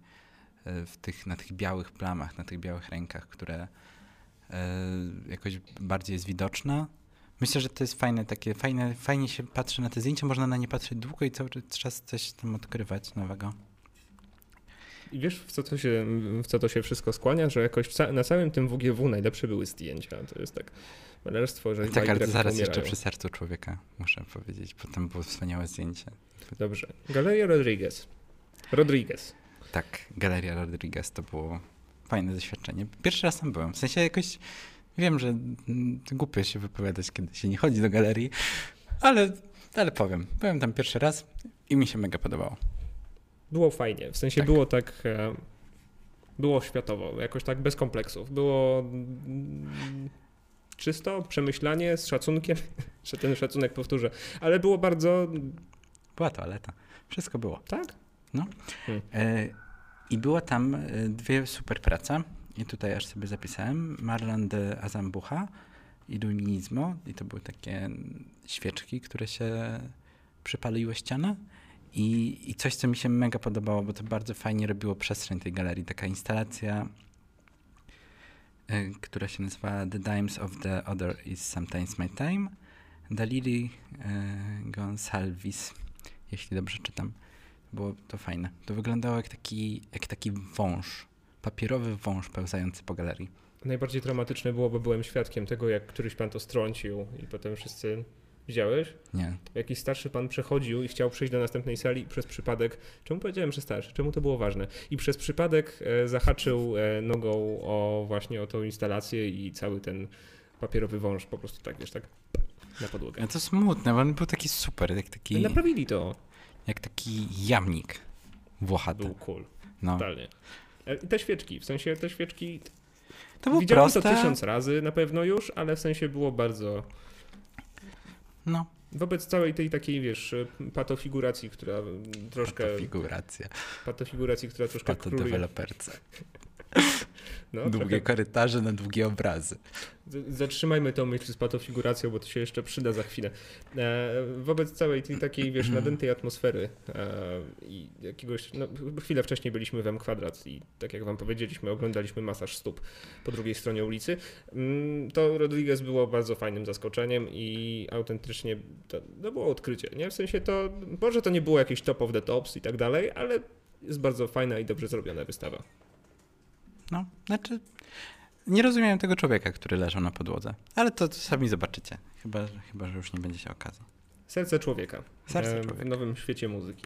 e, w tych, na tych białych plamach, na tych białych rękach, które e, jakoś bardziej jest widoczna. Myślę, że to jest fajne, takie fajne, fajnie się patrzy na te zdjęcia, można na nie patrzeć długo i cały czas coś tam odkrywać nowego. I wiesz, w co, to się, w co to się wszystko skłania, że jakoś na całym tym WGW najlepsze były zdjęcia. To jest tak malarstwo, że tak, ale zaraz jeszcze przy sercu człowieka, muszę powiedzieć. Potem było wspaniałe zdjęcie. Dobrze. Galeria Rodriguez. Rodriguez. Tak, Galeria Rodriguez to było fajne doświadczenie. Pierwszy raz tam byłem. W sensie jakoś wiem, że głupio się wypowiadać, kiedy się nie chodzi do galerii, ale, ale powiem. Byłem tam pierwszy raz i mi się mega podobało. Było fajnie, w sensie Tak. było tak, e, było światowo, jakoś tak bez kompleksów. Było mm, czysto, przemyślanie, z szacunkiem, że ten szacunek powtórzę, ale było bardzo, Była toaleta. Wszystko było. tak? E, I była tam e, dwie super prace. I tutaj aż sobie zapisałem. Marlon de Azambucha i Luminizmo. I to były takie świeczki, które się przypaliły ścianę. I, I coś, co mi się mega podobało, bo to bardzo fajnie robiło przestrzeń tej galerii. Taka instalacja, e, która się nazywa The Dimes of the Other is Sometimes My Time. Dalili e, Gonsalvis, jeśli dobrze czytam. Było to fajne. To wyglądało jak taki, jak taki wąż, papierowy wąż pełzający po galerii. Najbardziej traumatyczne było, bo byłem świadkiem tego, jak któryś pan to strącił i potem wszyscy... Widziałeś? Nie. Jakiś starszy pan przechodził i chciał przejść do następnej sali i przez przypadek, czemu powiedziałem, że starszy, czemu to było ważne? I przez przypadek e, zahaczył e, nogą o właśnie o tą instalację i cały ten papierowy wąż po prostu tak, wiesz, tak na podłogę. Ale to smutne, bo on był taki super, jak taki, Naprawili to. Jak taki jamnik włochaty. Był cool, No. totalnie. E, I te świeczki, w sensie te świeczki, To było widziałem proste. to tysiąc razy na pewno już, ale w sensie było bardzo, No, wobec całej tej takiej, wiesz, patofiguracji, która troszkę, figuracja. patofiguracji, która troszkę Pato króluje. deweloperce. No, Długie trochę- korytarze na długie obrazy. Zatrzymajmy tą myśl z patofiguracją, bo to się jeszcze przyda za chwilę. E, wobec całej tej takiej, wiesz, nadętej atmosfery e, i jakiegoś, no chwilę wcześniej byliśmy w M Kwadrat i tak jak wam powiedzieliśmy, oglądaliśmy masaż stóp po drugiej stronie ulicy, mm, to Rodriguez było bardzo fajnym zaskoczeniem i autentycznie to, to było odkrycie, nie? W sensie to, może to nie było jakieś top of the tops i tak dalej, ale jest bardzo fajna i dobrze zrobiona wystawa. No, znaczy, nie rozumiem tego człowieka, który leżał na podłodze. Ale to sami zobaczycie. Chyba, chyba że już nie będzie się okazji. Serce człowieka. Serce e, człowieka. W nowym świecie muzyki.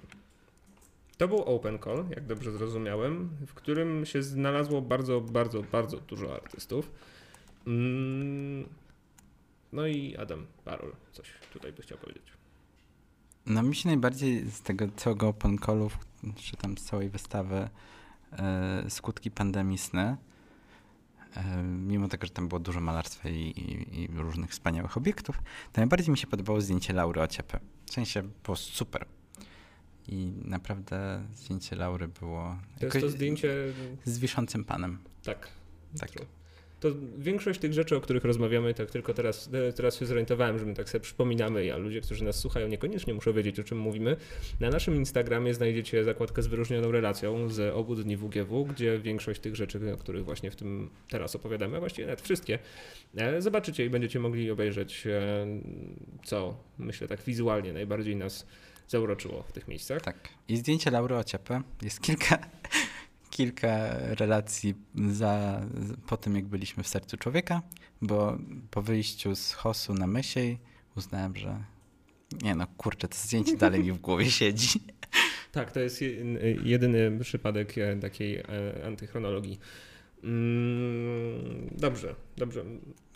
To był open call, jak dobrze zrozumiałem, w którym się znalazło bardzo, bardzo, bardzo dużo artystów. Mm, No i Adam Parol coś tutaj by chciał powiedzieć. No mi się najbardziej z tego całego open callów, czy tam z całej wystawy skutki pandemii sny. E, mimo tego, że tam było dużo malarstwa i, i, i, różnych wspaniałych obiektów, to najbardziej mi się podobało zdjęcie Laury Ociepy. W sensie było super. I naprawdę zdjęcie Laury było. To jest to zdjęcie. Z wiszącym panem. Tak. Tak to większość tych rzeczy, o których rozmawiamy, tak tylko teraz, teraz się zorientowałem, że my tak sobie przypominamy, a ludzie, którzy nas słuchają, niekoniecznie muszą wiedzieć, o czym mówimy. Na naszym Instagramie znajdziecie zakładkę z wyróżnioną relacją z obu dni WGW, gdzie większość tych rzeczy, o których właśnie w tym teraz opowiadamy, a właściwie nawet wszystkie, e, zobaczycie i będziecie mogli obejrzeć, e, co myślę tak wizualnie najbardziej nas zauroczyło w tych miejscach. Tak. I zdjęcie Laury Ociepy. Jest kilka kilka relacji za, po tym, jak byliśmy w sercu człowieka, bo po wyjściu z Hosu na Mysiej uznałem, że nie no, kurczę, to zdjęcie dalej mi w głowie siedzi. Tak, to jest jedyny przypadek e, takiej e, antychronologii. Mm, dobrze, dobrze.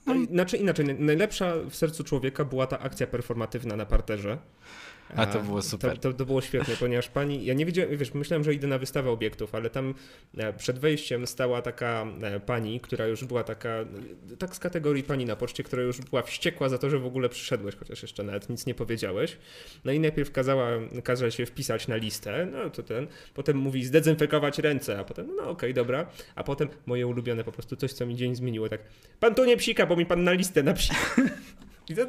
No, inaczej, inaczej, najlepsza w sercu człowieka była ta akcja performatywna na parterze. A to było super. To, to, to, było świetne, ponieważ pani, ja nie wiedziałem, wiesz, myślałem, że idę na wystawę obiektów, ale tam e, przed wejściem stała taka e, pani, która już była taka, tak z kategorii pani na poczcie, która już była wściekła za to, że w ogóle przyszedłeś, chociaż jeszcze nawet nic nie powiedziałeś. No i najpierw kazała, kazała się wpisać na listę, no to ten, potem mówi zdezynfekować ręce, a potem, no okej, okay, dobra, a potem moje ulubione po prostu coś, co mi dzień zmieniło, tak, pan tu nie psika, bo mi pan na listę napisał. I to,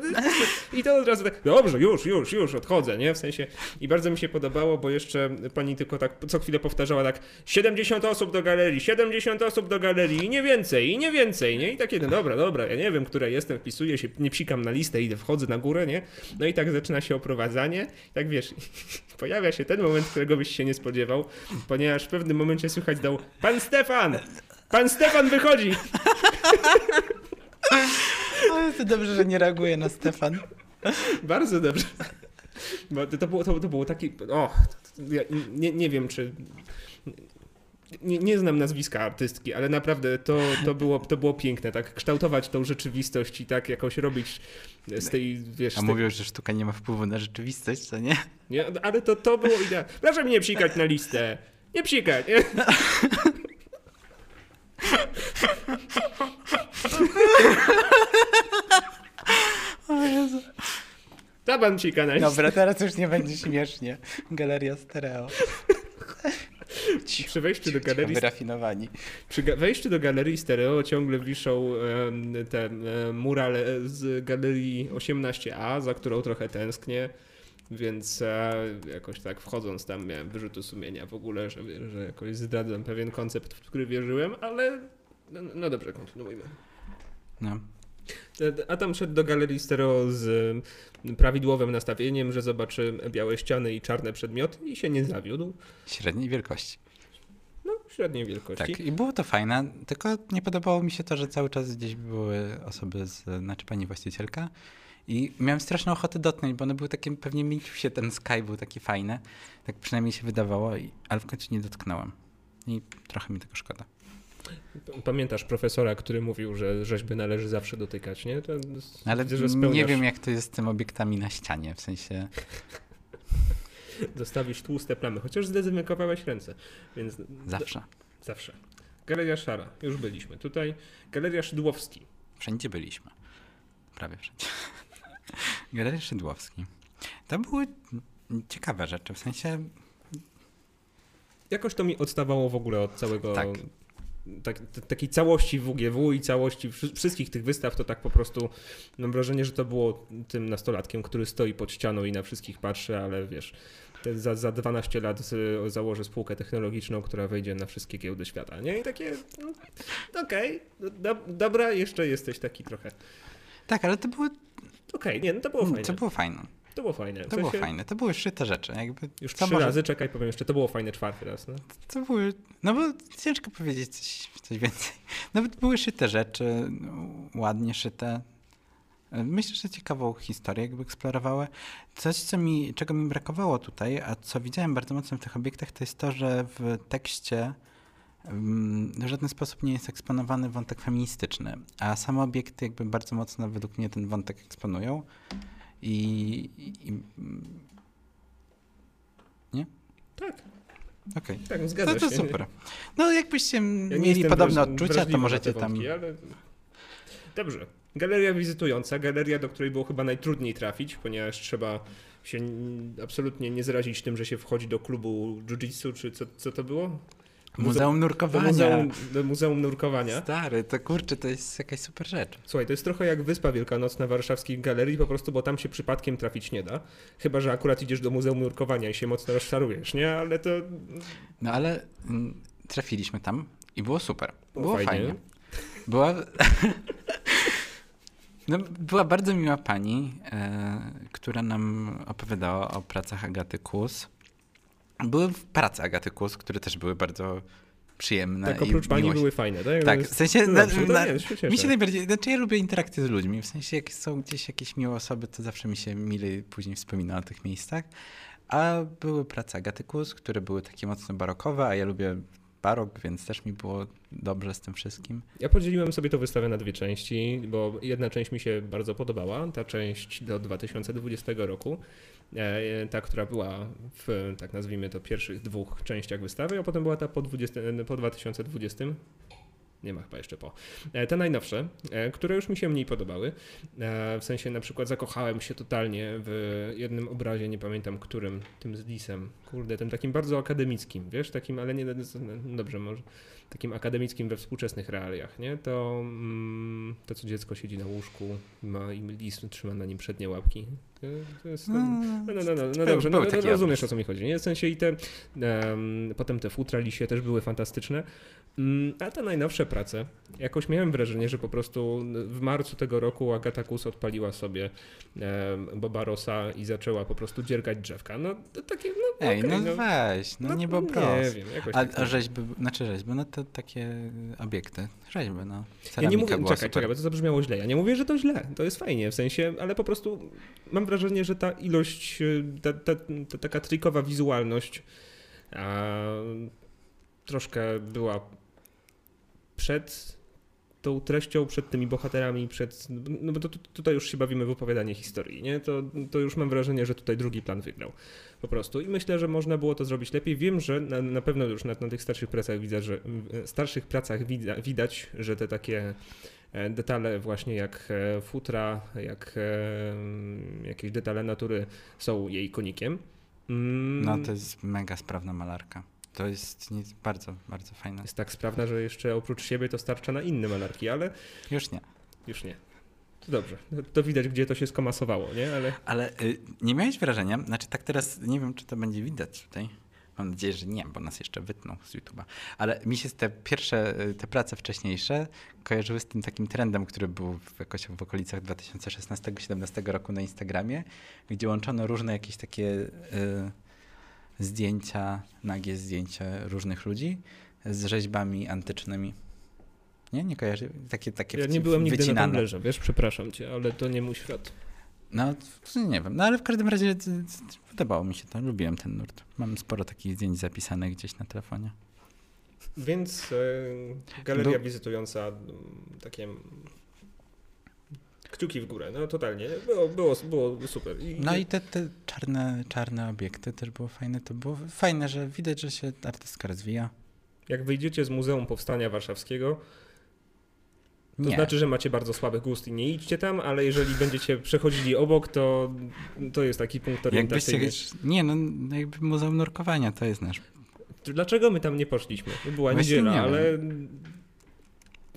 I to od razu tak, dobrze, już, już, już odchodzę, nie? W sensie, i bardzo mi się podobało, bo jeszcze pani tylko tak co chwilę powtarzała tak, 70 osób do galerii, 70 osób do galerii i nie więcej, i nie więcej, nie? I takie, no dobra, dobra, ja nie wiem, która jestem, wpisuję się, nie psikam na listę, idę, wchodzę na górę, nie? No i tak zaczyna się oprowadzanie, tak wiesz, pojawia się ten moment, którego byś się nie spodziewał, ponieważ w pewnym momencie słychać dał, pan Stefan, pan Stefan wychodzi! To dobrze, że nie reaguje na Stefan. Bardzo dobrze. Bo to, było, to, to było taki. O, ja nie, nie wiem, czy. Nie, nie, znam nazwiska artystki, ale naprawdę to, to, było, to było piękne, tak kształtować tą rzeczywistość i tak jakoś robić z tej, wiesz... A tej... mówią, że sztuka nie ma wpływu na rzeczywistość, co nie? Nie, ale to, to było idealne. Proszę mnie nie psikać na listę. Nie psikać. O Jezu. Bancika na Dobra, teraz już nie będzie śmiesznie. Galeria stereo. Przy wejściu do galerii. Wyrafinowani. Przy wejściu do galerii stereo ciągle wiszą te murale z galerii 18A, za którą trochę tęsknię. Więc e, jakoś tak wchodząc tam miałem wyrzutu sumienia w ogóle, że, że jakoś zdradzam pewien koncept, w który wierzyłem, ale no, no dobrze, kontynuujmy. No. A tam szedł do galerii stereo z prawidłowym nastawieniem, że zobaczy białe ściany i czarne przedmioty i się nie zawiódł. Średniej wielkości. Średniej wielkości. Tak, i było to fajne, tylko nie podobało mi się to, że cały czas gdzieś były osoby, z, znaczy pani właścicielka i miałem straszną ochotę dotknąć, bo one były takie, pewnie milił się ten sky, był taki fajny, tak przynajmniej się wydawało, ale w końcu nie dotknąłem. I trochę mi tego szkoda. Pamiętasz profesora, który mówił, że rzeźby należy zawsze dotykać, nie? To Ale widzę, spełniasz... nie wiem, jak to jest z tym obiektami na ścianie, w sensie... Zostawisz tłuste plamy, chociaż zdezynfekowałeś ręce, więc... Zawsze. Zawsze. Galeria Szara, już byliśmy. Tutaj Galeria Szydłowski. Wszędzie byliśmy. Prawie wszędzie. Galeria Szydłowski. To były ciekawe rzeczy, w sensie... Jakoś to mi odstawało w ogóle od całego... Tak tak, takiej całości WGW i całości wszystkich tych wystaw, to tak po prostu mam wrażenie, że to było tym nastolatkiem, który stoi pod ścianą i na wszystkich patrzy, ale wiesz, za, za 12 lat założę spółkę technologiczną, która wejdzie na wszystkie giełdy świata, nie? I takie, no, okej, okay, do, dobra, jeszcze jesteś taki trochę. Tak, ale to było... Okej, okay, nie, no to było mm, fajne. To było fajne. To było fajne. To było fajne. To były szyte rzeczy. Jakby Już trzy może... razy, czekaj, powiem jeszcze, to było fajne czwarty raz. No. To były, no bo ciężko powiedzieć coś, coś więcej. No bo to były szyte rzeczy, ładnie szyte. Myślę, że ciekawą historię jakby eksplorowały. Coś, co mi, czego mi brakowało tutaj, a co widziałem bardzo mocno w tych obiektach, to jest to, że w tekście w żaden sposób nie jest eksponowany wątek feministyczny, a same obiekty jakby bardzo mocno według mnie ten wątek eksponują. I, i, nie? Tak. Okej. Tak, zgadza To, to się. super. No jakbyście Ja mieli podobne odczucia, to możecie te tam... wątki, ale... Dobrze. Galeria wizytująca, galeria, do której było chyba najtrudniej trafić, ponieważ trzeba się absolutnie nie zrazić tym, że się wchodzi do klubu jiu-jitsu, czy co, co to było? Muzeum Do Nurkowania. muzeum, do muzeum nurkowania. Stary, to kurczę, to jest jakaś super rzecz. Słuchaj, to jest trochę jak Wyspa Wielkanocna warszawskiej galerii, po prostu, bo tam się przypadkiem trafić nie da. Chyba, że akurat idziesz do Muzeum Nurkowania i się mocno rozczarujesz, nie? Ale to No ale mm, trafiliśmy tam i było super. Było Było, fajnie. fajnie. Była... no, była bardzo miła pani, e, która nam opowiadała o pracach Agaty Kus. Były prace Agaty Kus, które też były bardzo przyjemne. tak oprócz pani były fajne, tak? Tak, w sensie no na, to na, nie, mi się najbardziej, znaczy ja lubię interakcje z ludźmi, w sensie jak są gdzieś jakieś miłe osoby, to zawsze mi się milej później wspomina o tych miejscach. A były prace Agaty Kus, które były takie mocno barokowe, a ja lubię barok, więc też mi było dobrze z tym wszystkim. Ja podzieliłem sobie to wystawę na dwie części, bo jedna część mi się bardzo podobała, ta część do 2020 roku, e, ta, która była w, tak nazwijmy to, pierwszych dwóch częściach wystawy, a potem była ta po, 20, po 2020. Nie ma chyba jeszcze po. E, Te najnowsze, e, które już mi się mniej podobały. E, W sensie na przykład zakochałem się totalnie w jednym obrazie, nie pamiętam którym, tym z lisem. Kurde, tym takim bardzo akademickim, wiesz, takim, ale nie, no dobrze, może takim akademickim we współczesnych realiach, nie? To, mm, to co dziecko siedzi na łóżku, ma i trzyma na nim przednie łapki. To, jest, no, no, no, no, no, no dobrze, no, no, taki rozumiesz o co mi chodzi, nie? W sensie i te, em, potem te futra lisie też były fantastyczne, Mm, a te najnowsze prace, jakoś miałem wrażenie, że po prostu w marcu tego roku Agata Kus odpaliła sobie Boba Rossa i zaczęła po prostu dziergać drzewka. No to takie, no Ej, no, weź, no, nie było Nie wiem, jakoś A, tak a rzeźby, znaczy rzeźby, no to takie obiekty, rzeźby, no. Ja Ceramika nie mówię, czekaj, super. czekaj, bo to zabrzmiało źle. Ja nie mówię, że to źle, to jest fajnie, w sensie, ale po prostu mam wrażenie, że ta ilość, ta, ta, ta taka trikowa wizualność a, troszkę była przed tą treścią, przed tymi bohaterami, przed, no bo to, to, tutaj już się bawimy w opowiadanie historii, nie? To, to już mam wrażenie, że tutaj drugi plan wygrał po prostu i myślę, że można było to zrobić lepiej. Wiem, że na, na pewno już na, na tych starszych pracach widać, że w starszych pracach widać, widać, że te takie e, detale właśnie jak e, futra, jak e, jakieś detale natury są jej konikiem. Mm, No to jest mega sprawna malarka. To jest nic, bardzo, bardzo fajne. jest tak sprawna, że jeszcze oprócz siebie to starcza na inne malarki, ale Już nie. już nie. Dobrze. To- To widać, gdzie to się skomasowało, nie? Ale Ale y, nie miałeś wrażenia, znaczy tak teraz nie wiem, czy to będzie widać tutaj. Mam nadzieję, że nie, bo nas jeszcze wytną z YouTube'a. Ale mi się te pierwsze, y, te prace wcześniejsze kojarzyły z tym takim trendem, który był w, jakoś w okolicach 2016-2017 roku na Instagramie, gdzie łączono różne jakieś takie y, zdjęcia, nagie zdjęcia różnych ludzi z rzeźbami antycznymi. Nie? Nie kojarzy? Takie, takie ja nie byłem nigdy na wycinane. Tumblerze, wiesz, przepraszam cię, ale to nie mój świat. No, nie wiem. No ale w każdym razie podobało mi się to. Lubiłem ten nurt. Mam sporo takich zdjęć zapisanych gdzieś na telefonie. Więc e, galeria Był- wizytująca takie kciuki w górę, no totalnie. Było, było, było super. I, No i te, te czarne, czarne obiekty też było fajne. To było fajne, że widać, że się artystka rozwija. Jak wyjdziecie z Muzeum Powstania Warszawskiego, to Nie. znaczy, że macie bardzo słaby gust i nie idźcie tam, ale jeżeli będziecie przechodzili obok, to to jest taki punkt Jakbyście, orientacyjny. nie, no no jakby Muzeum Nurkowania to jest nasz. Dlaczego my tam nie poszliśmy? Była Właśnie niedziela, nie ale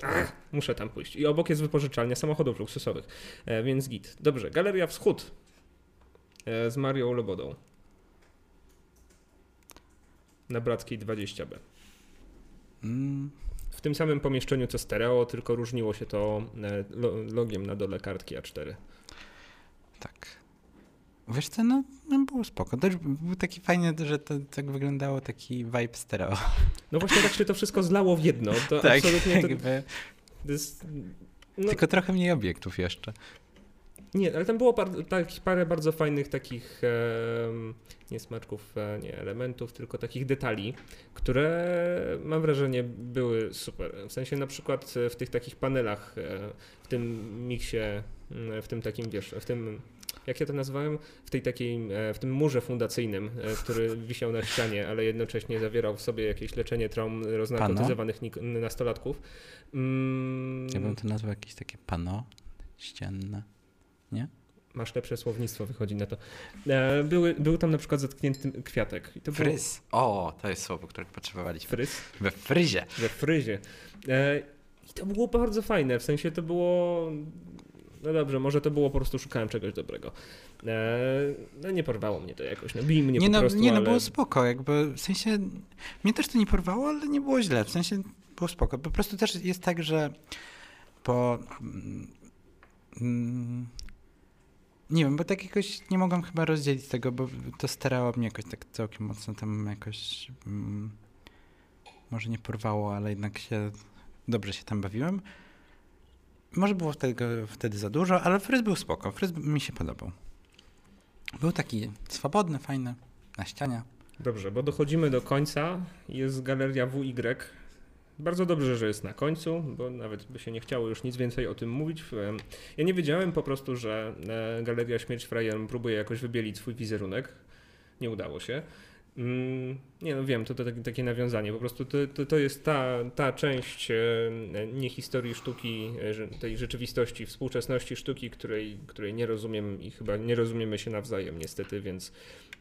Ach, muszę tam pójść. I obok jest wypożyczalnia samochodów luksusowych, e, więc git. Dobrze, Galeria Wschód e, z Marią Lobodą. Na Brackiej 20B. Mm, W tym samym pomieszczeniu co stereo, tylko różniło się to e, lo- logiem na dole kartki A4. tak. Wiesz co, no, no było spoko. Też był taki fajny, że to tak wyglądało, taki vibe stereo. No właśnie tak się to wszystko zlało w jedno. To tak, absolutnie to, jakby, to jest... No, tylko trochę mniej obiektów jeszcze. Nie, ale tam było par, tak, parę bardzo fajnych takich, em, nie smaczków, e, nie elementów, tylko takich detali, które mam wrażenie były super. W sensie na przykład e, w tych takich panelach, e, w tym miksie, mm, w tym takim, wiesz, w tym jak ja to nazwałem, w tej takiej, e, w tym murze fundacyjnym, e, który wisiał na ścianie, ale jednocześnie zawierał w sobie jakieś leczenie traum roznarkotyzowanych nastolatków. Mm. Ja bym to nazwał jakieś takie pano ścienne, nie? Masz lepsze słownictwo, wychodzi na to. E, były, był tam na przykład zatknięty kwiatek. I to Fryz. Było... O, to jest słowo, którego potrzebowaliśmy. Fryz? We fryzie. We fryzie. I to było bardzo fajne, w sensie to było no dobrze, może to było po prostu szukałem czegoś dobrego. Eee, no nie porwało mnie to jakoś, no bij mnie nie po no, prostu, Nie no, ale... było spoko, jakby w sensie, mnie też to nie porwało, ale nie było źle, w sensie było spoko. Po prostu też jest tak, że po... Mm, nie wiem, bo tak jakoś nie mogłam chyba rozdzielić tego, bo to starało mnie jakoś tak całkiem mocno tam jakoś... Mm, może nie porwało, ale jednak się dobrze się tam bawiłem. Może było tego wtedy za dużo, ale fryz był spoko. Fryz mi się podobał. Był taki swobodny, fajny, na ścianie. Dobrze, bo dochodzimy do końca. Jest galeria WY. Bardzo dobrze, że jest na końcu, bo nawet by się nie chciało już nic więcej o tym mówić. Ja nie wiedziałem po prostu, że e, Galeria Śmierć Frajerem próbuje jakoś wybielić swój wizerunek. Nie udało się. Mm, nie no wiem, to, to takie nawiązanie. Po prostu to, to, to jest ta, ta część e, nie historii sztuki, e, tej rzeczywistości, współczesności sztuki, której, której nie rozumiem i chyba nie rozumiemy się nawzajem niestety, więc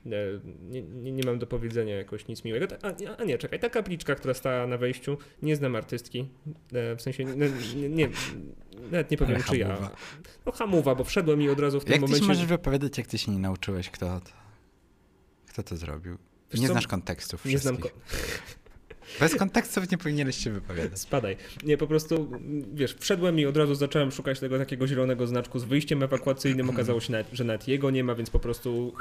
nie, nie, nie mam do powiedzenia jakoś nic miłego. A, a, nie, czekaj, ta kapliczka, która stała na wejściu, nie znam artystki, w sensie nie, nie, nawet nie powiem czy ja. No hamuwa, bo wszedłem i od razu w tym jak momencie... Jak ty możesz wypowiadać, jak ty się nie nauczyłeś, kto to, kto to zrobił? Wiesz nie co? znasz kontekstów Nie znam ko Bez kontekstów nie powinieneś się wypowiadać. Spadaj. Nie, po prostu, wiesz, wszedłem i od razu zacząłem szukać tego takiego zielonego znaczku z wyjściem ewakuacyjnym. Okazało się, nawet, że nawet jego nie ma, więc po prostu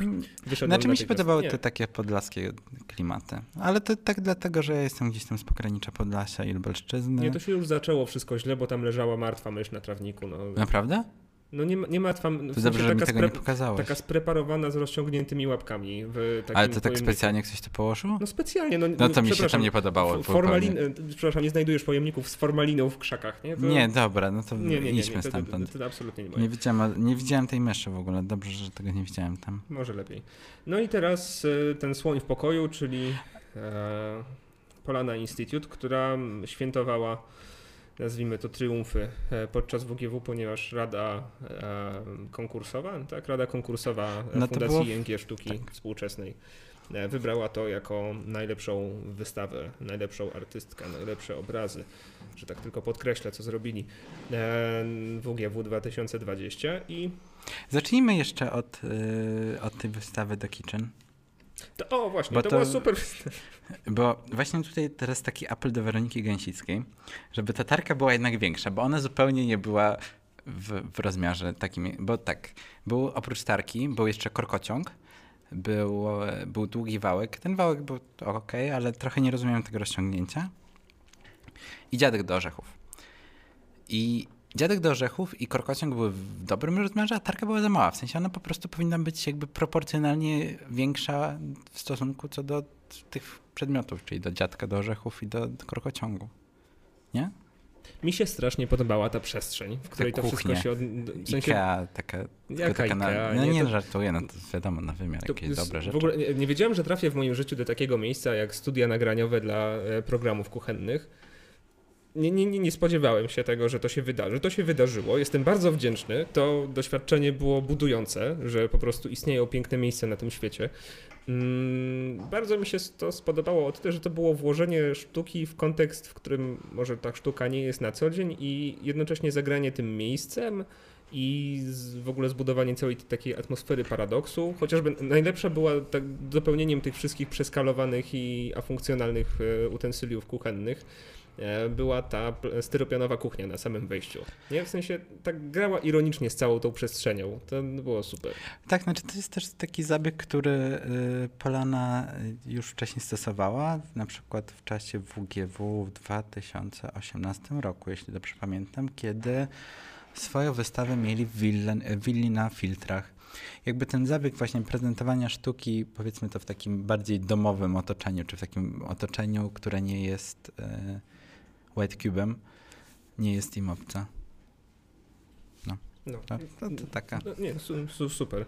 wyszedłem Znaczy mi się podobały nie. te takie podlaskie klimaty. Ale to tak dlatego, że ja jestem gdzieś tam z pogranicza Podlasia i Lubelszczyzny. Nie, to się już zaczęło wszystko źle, bo tam leżała martwa mysz na trawniku. No. Naprawdę? No nie, nie martwa. W to dobrze, że mi tego nie pokazałeś. Taka spreparowana z rozciągniętymi łapkami. Ale to tak specjalnie ktoś to położył? No specjalnie. No, no to mi się tam nie podobało. Formalin, e, przepraszam, nie znajdujesz pojemników z formaliną w krzakach, nie? To... Nie, dobra, no to nie, nie, nie, idźmy nie, to, stamtąd. To, to, absolutnie nie, nie widziałem, nie widziałem tej myszy w ogóle. Dobrze, że tego nie widziałem tam. Może lepiej. No i teraz e, ten słoń w pokoju, czyli e, Polana Institute, która świętowała nazwijmy to triumfy e, podczas WGW, ponieważ Rada e, konkursowa, tak, Rada konkursowa no Fundacji było... ING Sztuki tak. Współczesnej e, wybrała to jako najlepszą wystawę, najlepszą artystkę, najlepsze obrazy, że tak tylko podkreślę, co zrobili WGW 2020 i Zacznijmy jeszcze od, od tej wystawy The Kitchen. To, o, właśnie, bo to, to była super. Bo właśnie tutaj teraz taki apel do Weroniki Gęsickiej, żeby ta tarka była jednak większa, bo ona zupełnie nie była w, w rozmiarze takim, bo tak, był oprócz tarki, był jeszcze korkociąg, był, był długi wałek. Ten wałek był ok, ale trochę nie rozumiem tego rozciągnięcia. I dziadek do orzechów. I Dziadek do orzechów i korkociąg były w dobrym rozmiarze, a tarka była za mała. W sensie ona po prostu powinna być jakby proporcjonalnie większa w stosunku co do tych przedmiotów, czyli do dziadka do orzechów i do, do korkociągu. Nie? Mi się strasznie podobała ta przestrzeń, w której ta to wszystko się... Od... W sensie... Ikea, taka... Jaka taka Ikea? Na... No nie, nie to... żartuję, no to wiadomo, na wymiar, to jakieś dobre rzeczy. W ogóle nie, nie wiedziałem, że trafię w moim życiu do takiego miejsca jak studia nagraniowe dla e, programów kuchennych, nie, nie, nie spodziewałem się tego, że to się wydarzy. To się wydarzyło. Jestem bardzo wdzięczny. To doświadczenie było budujące, że po prostu istnieją piękne miejsca na tym świecie. Mm, bardzo mi się to spodobało o tyle, że to było włożenie sztuki w kontekst, w którym może ta sztuka nie jest na co dzień i jednocześnie zagranie tym miejscem i w ogóle zbudowanie całej takiej atmosfery paradoksu. Chociażby najlepsza była tak dopełnieniem tych wszystkich przeskalowanych i afunkcjonalnych e, utensyliów kuchennych była ta styropianowa kuchnia na samym wejściu. Nie? W sensie tak grała ironicznie z całą tą przestrzenią. To było super. Tak, znaczy to jest też taki zabieg, który y, Polana już wcześniej stosowała, na przykład w czasie WGW w 2018 roku, jeśli dobrze pamiętam, kiedy swoją wystawę mieli w, willi na filtrach. Jakby ten zabieg właśnie prezentowania sztuki, powiedzmy to w takim bardziej domowym otoczeniu, czy w takim otoczeniu, które nie jest... Y, White Cube'em nie jest im obca. No. No, to, to, to taka. No, nie, su, su, super.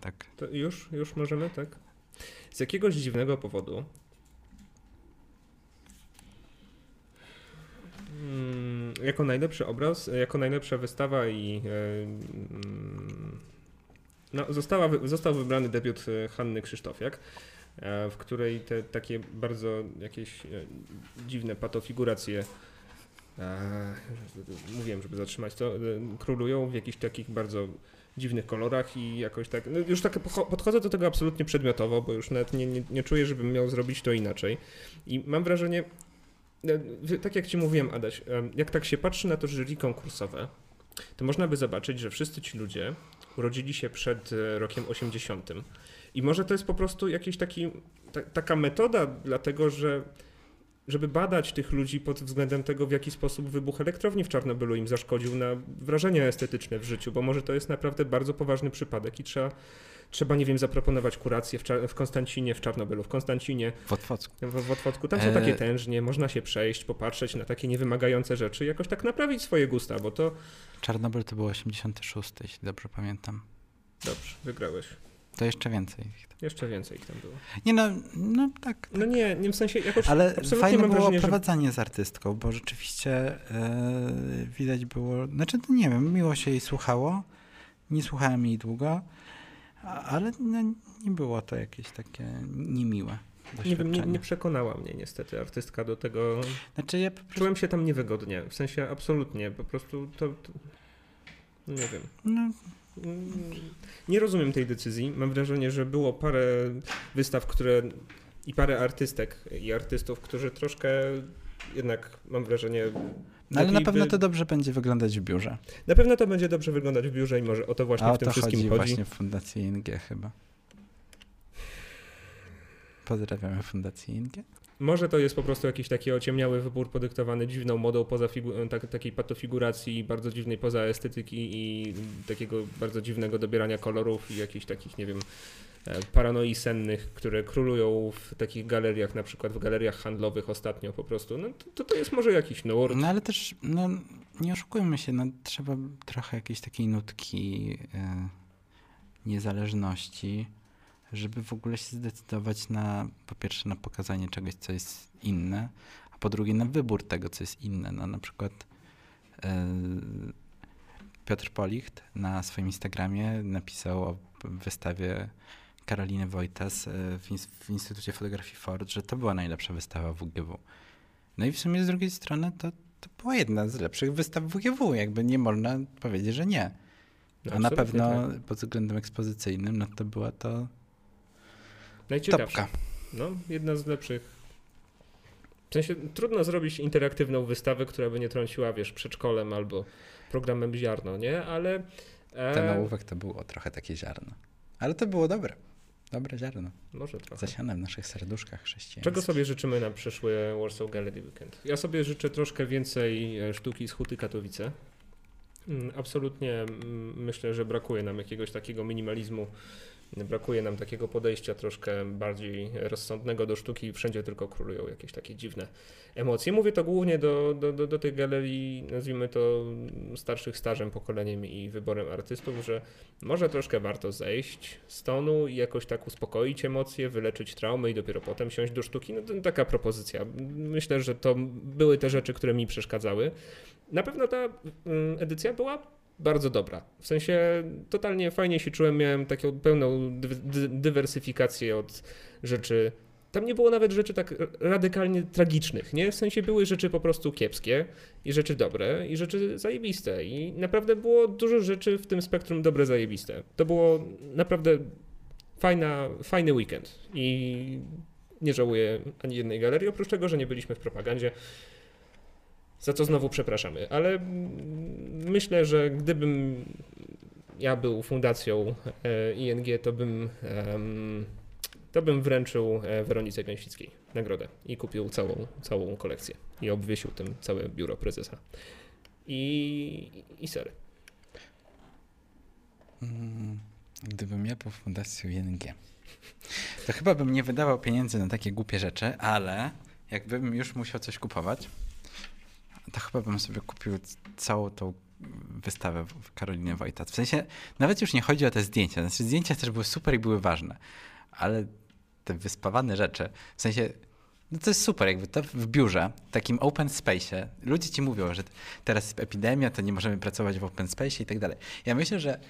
tak. To już, już możemy, tak? Z jakiegoś dziwnego powodu mm, jako najlepszy obraz, jako najlepsza wystawa i mm, no, została, został wybrany debiut e, Hanny Krzysztofiak, w której te takie bardzo jakieś dziwne patofiguracje mówiłem, żeby zatrzymać to, królują w jakichś takich bardzo dziwnych kolorach i jakoś tak, no już tak podchodzę do tego absolutnie przedmiotowo, bo już nawet nie, nie, nie czuję, żebym miał zrobić to inaczej. I mam wrażenie, tak jak ci mówiłem, Adaś, jak tak się patrzy na to jury konkursowe, to można by zobaczyć, że wszyscy ci ludzie urodzili się przed e, rokiem 80. I może to jest po prostu jakiś taki, ta, taka metoda, dlatego że żeby badać tych ludzi pod względem tego, w jaki sposób wybuch elektrowni w Czarnobylu im zaszkodził na wrażenia estetyczne w życiu, bo może to jest naprawdę bardzo poważny przypadek i trzeba, trzeba nie wiem, zaproponować kurację w, w Konstancinie, w Czarnobylu, w Konstancinie. W Otwocku. W, w Otwocku. Tam są e... takie tężnie, można się przejść, popatrzeć na takie niewymagające rzeczy, jakoś tak naprawić swoje gusta, bo to... Czarnobyl to było 86, jeśli dobrze pamiętam. Dobrze, wygrałeś. To jeszcze więcej. Jeszcze więcej ich tam było. Nie no, no tak. tak. No nie, nie w sensie jakoś Ale fajne było wrażenie, prowadzenie że... z artystką, bo rzeczywiście yy, widać było, znaczy to nie wiem, miło się jej słuchało. Nie słuchałem jej długo, ale no, nie było to jakieś takie niemiłe. Nie wiem, nie, nie, przekonała mnie niestety artystka do tego. Znaczy ja prostu... Czułem się tam niewygodnie, w sensie absolutnie, po prostu to, to nie wiem. No, nie rozumiem tej decyzji. Mam wrażenie, że było parę wystaw, które i parę artystek i artystów, którzy troszkę jednak mam wrażenie. No ale na pewno to dobrze będzie wyglądać w biurze. Na pewno to będzie dobrze wyglądać w biurze i może o to właśnie A w tym to wszystkim chodzi. chodzi. właśnie w Fundacji ING chyba. Pozdrawiamy Fundację ING. Może to jest po prostu jakiś taki ociemniały wybór podyktowany dziwną modą poza tak, takiej patofiguracji, bardzo dziwnej poza estetyki i takiego bardzo dziwnego dobierania kolorów i jakichś takich, nie wiem, e, paranoi sennych, które królują w takich galeriach, na przykład w galeriach handlowych ostatnio po prostu. No to, to jest może jakiś nurt. No ale też, no nie oszukujmy się, no trzeba trochę jakiejś takiej nutki yy, niezależności żeby w ogóle się zdecydować na, po pierwsze, na pokazanie czegoś, co jest inne, a po drugie, na wybór tego, co jest inne. No, na przykład yy, Piotr Policht na swoim Instagramie napisał o wystawie Karoliny Wojtas e, w, w Instytucie Fotografii Ford, że to była najlepsza wystawa WGW. No i w sumie z drugiej strony to, to była jedna z lepszych wystaw WGW, jakby nie można powiedzieć, że nie. No, a na pewno tak. pod względem ekspozycyjnym, no to była to Najciekawsza. Topka. No, jedna z lepszych. W sensie trudno zrobić interaktywną wystawę, która by nie trąciła, wiesz, przedszkolem albo programem ziarno, nie? Ale... E... Ten ołówek to było trochę takie ziarno. Ale to było dobre. Dobre ziarno. Może trochę. Zasiane w naszych serduszkach chrześcijańskich. Czego sobie życzymy na przyszły Warsaw Gallery Weekend? Ja sobie życzę troszkę więcej e, sztuki z Huty Katowice. Mm, absolutnie mm, myślę, że brakuje nam jakiegoś takiego minimalizmu Brakuje nam takiego podejścia troszkę bardziej rozsądnego do sztuki, wszędzie tylko królują jakieś takie dziwne emocje. Mówię to głównie do, do, do, do tych galerii, nazwijmy to starszych starzem pokoleniem i wyborem artystów, że może troszkę warto zejść z tonu i jakoś tak uspokoić emocje, wyleczyć traumy i dopiero potem siąść do sztuki. No to taka propozycja. Myślę, że to były te rzeczy, które mi przeszkadzały. Na pewno ta mm, edycja była bardzo dobra. W sensie totalnie fajnie się czułem, miałem taką pełną dy dywersyfikację od rzeczy. Tam nie było nawet rzeczy tak radykalnie tragicznych, nie? W sensie były rzeczy po prostu kiepskie i rzeczy dobre i rzeczy zajebiste. I naprawdę było dużo rzeczy w tym spektrum dobre, zajebiste. To było naprawdę fajna, fajny weekend i nie żałuję ani jednej galerii, oprócz tego, że nie byliśmy w propagandzie za co znowu przepraszamy, ale myślę, że gdybym ja był fundacją e, ING, to bym, to bym wręczył e, Weronice Gęsickiej nagrodę i kupił całą, całą kolekcję i obwiesił tym całe biuro prezesa. I, i sery. Mm, gdybym ja był fundacją ING, to chyba bym nie wydawał pieniędzy na takie głupie rzeczy, ale jakbym już musiał coś kupować, to chyba bym sobie kupił całą tą wystawę w Karoliny Wojtat. W sensie, nawet już nie chodzi o te zdjęcia. Znaczy, zdjęcia też były super i były ważne, ale te wyspawane rzeczy, w sensie, no to jest super, jakby to w biurze, w takim open space, ludzie ci mówią, że teraz jest epidemia, to nie możemy pracować w open space i tak dalej. Ja myślę, że,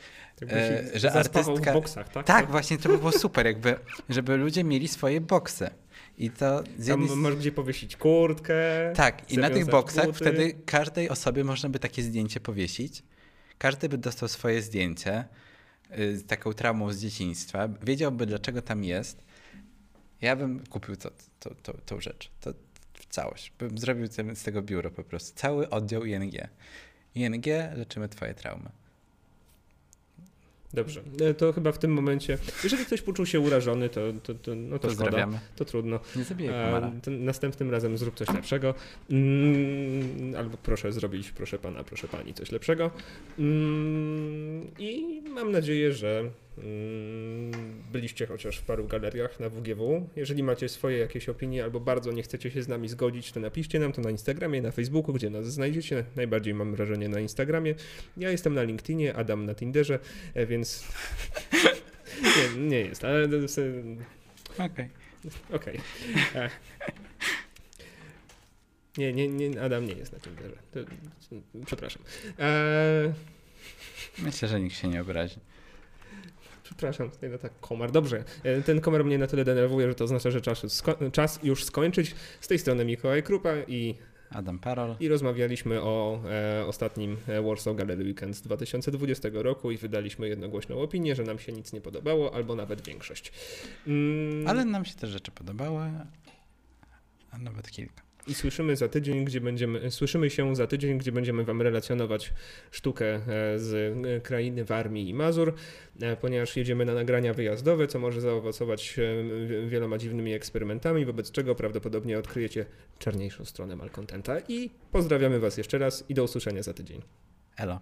e, że artystka... w boksach, tak? Tak, właśnie, to by było super, jakby, żeby ludzie mieli swoje boksy. I to z Tam jednej... masz gdzie powiesić kurtkę. Tak, i na tych boksach buty. wtedy każdej osobie można by takie zdjęcie powiesić. Każdy by dostał swoje zdjęcie y, z taką traumą z dzieciństwa, wiedziałby dlaczego tam jest. Ja bym kupił to, to, to, tą rzecz, to w całość. Bym zrobił z z tego biuro po prostu. Cały oddział ING. ING, leczymy twoje traumy. Dobrze, e, to chyba w tym momencie, jeżeli ktoś poczuł się urażony, to, to, to, no to szkoda, Pozdrawiamy. to trudno. Nie zabijaj E, to następnym razem zrób coś lepszego. Mm, albo proszę zrobić, proszę pana, proszę pani, coś lepszego. Mm, I mam nadzieję, że byliście chociaż w paru galeriach na WGW. Jeżeli macie swoje jakieś opinie albo bardzo nie chcecie się z nami zgodzić, to napiszcie nam to na Instagramie, na Facebooku, gdzie nas znajdziecie. Najbardziej mam wrażenie na Instagramie. Ja jestem na LinkedInie, Adam na Tinderze, e, więc nie, nie jest, ale e, Okej. Okej. E. Nie, nie, nie, Adam nie jest na Tinderze. Przepraszam. Myślę, że nikt się nie obrazi. Przepraszam, tutaj no tak komar. Dobrze, e, ten komar mnie na tyle denerwuje, że to oznacza, że czas, czas już skończyć. Z tej strony Mikołaj Krupa i, Adam Parol. i rozmawialiśmy o e, ostatnim e, Warsaw Gallery Weekend z 2020 roku i wydaliśmy jednogłośną opinię, że nam się nic nie podobało, albo nawet większość. Mm, Ale nam się te rzeczy podobały, a nawet kilka. I słyszymy za tydzień, gdzie będziemy, słyszymy się za tydzień, gdzie będziemy Wam relacjonować sztukę e, z e, krainy Warmii i Mazur, e, ponieważ jedziemy na nagrania wyjazdowe, co może zaowocować wi- wieloma dziwnymi eksperymentami, wobec czego prawdopodobnie odkryjecie czarniejszą stronę malcontenta. I pozdrawiamy Was jeszcze raz i do usłyszenia za tydzień. Elo.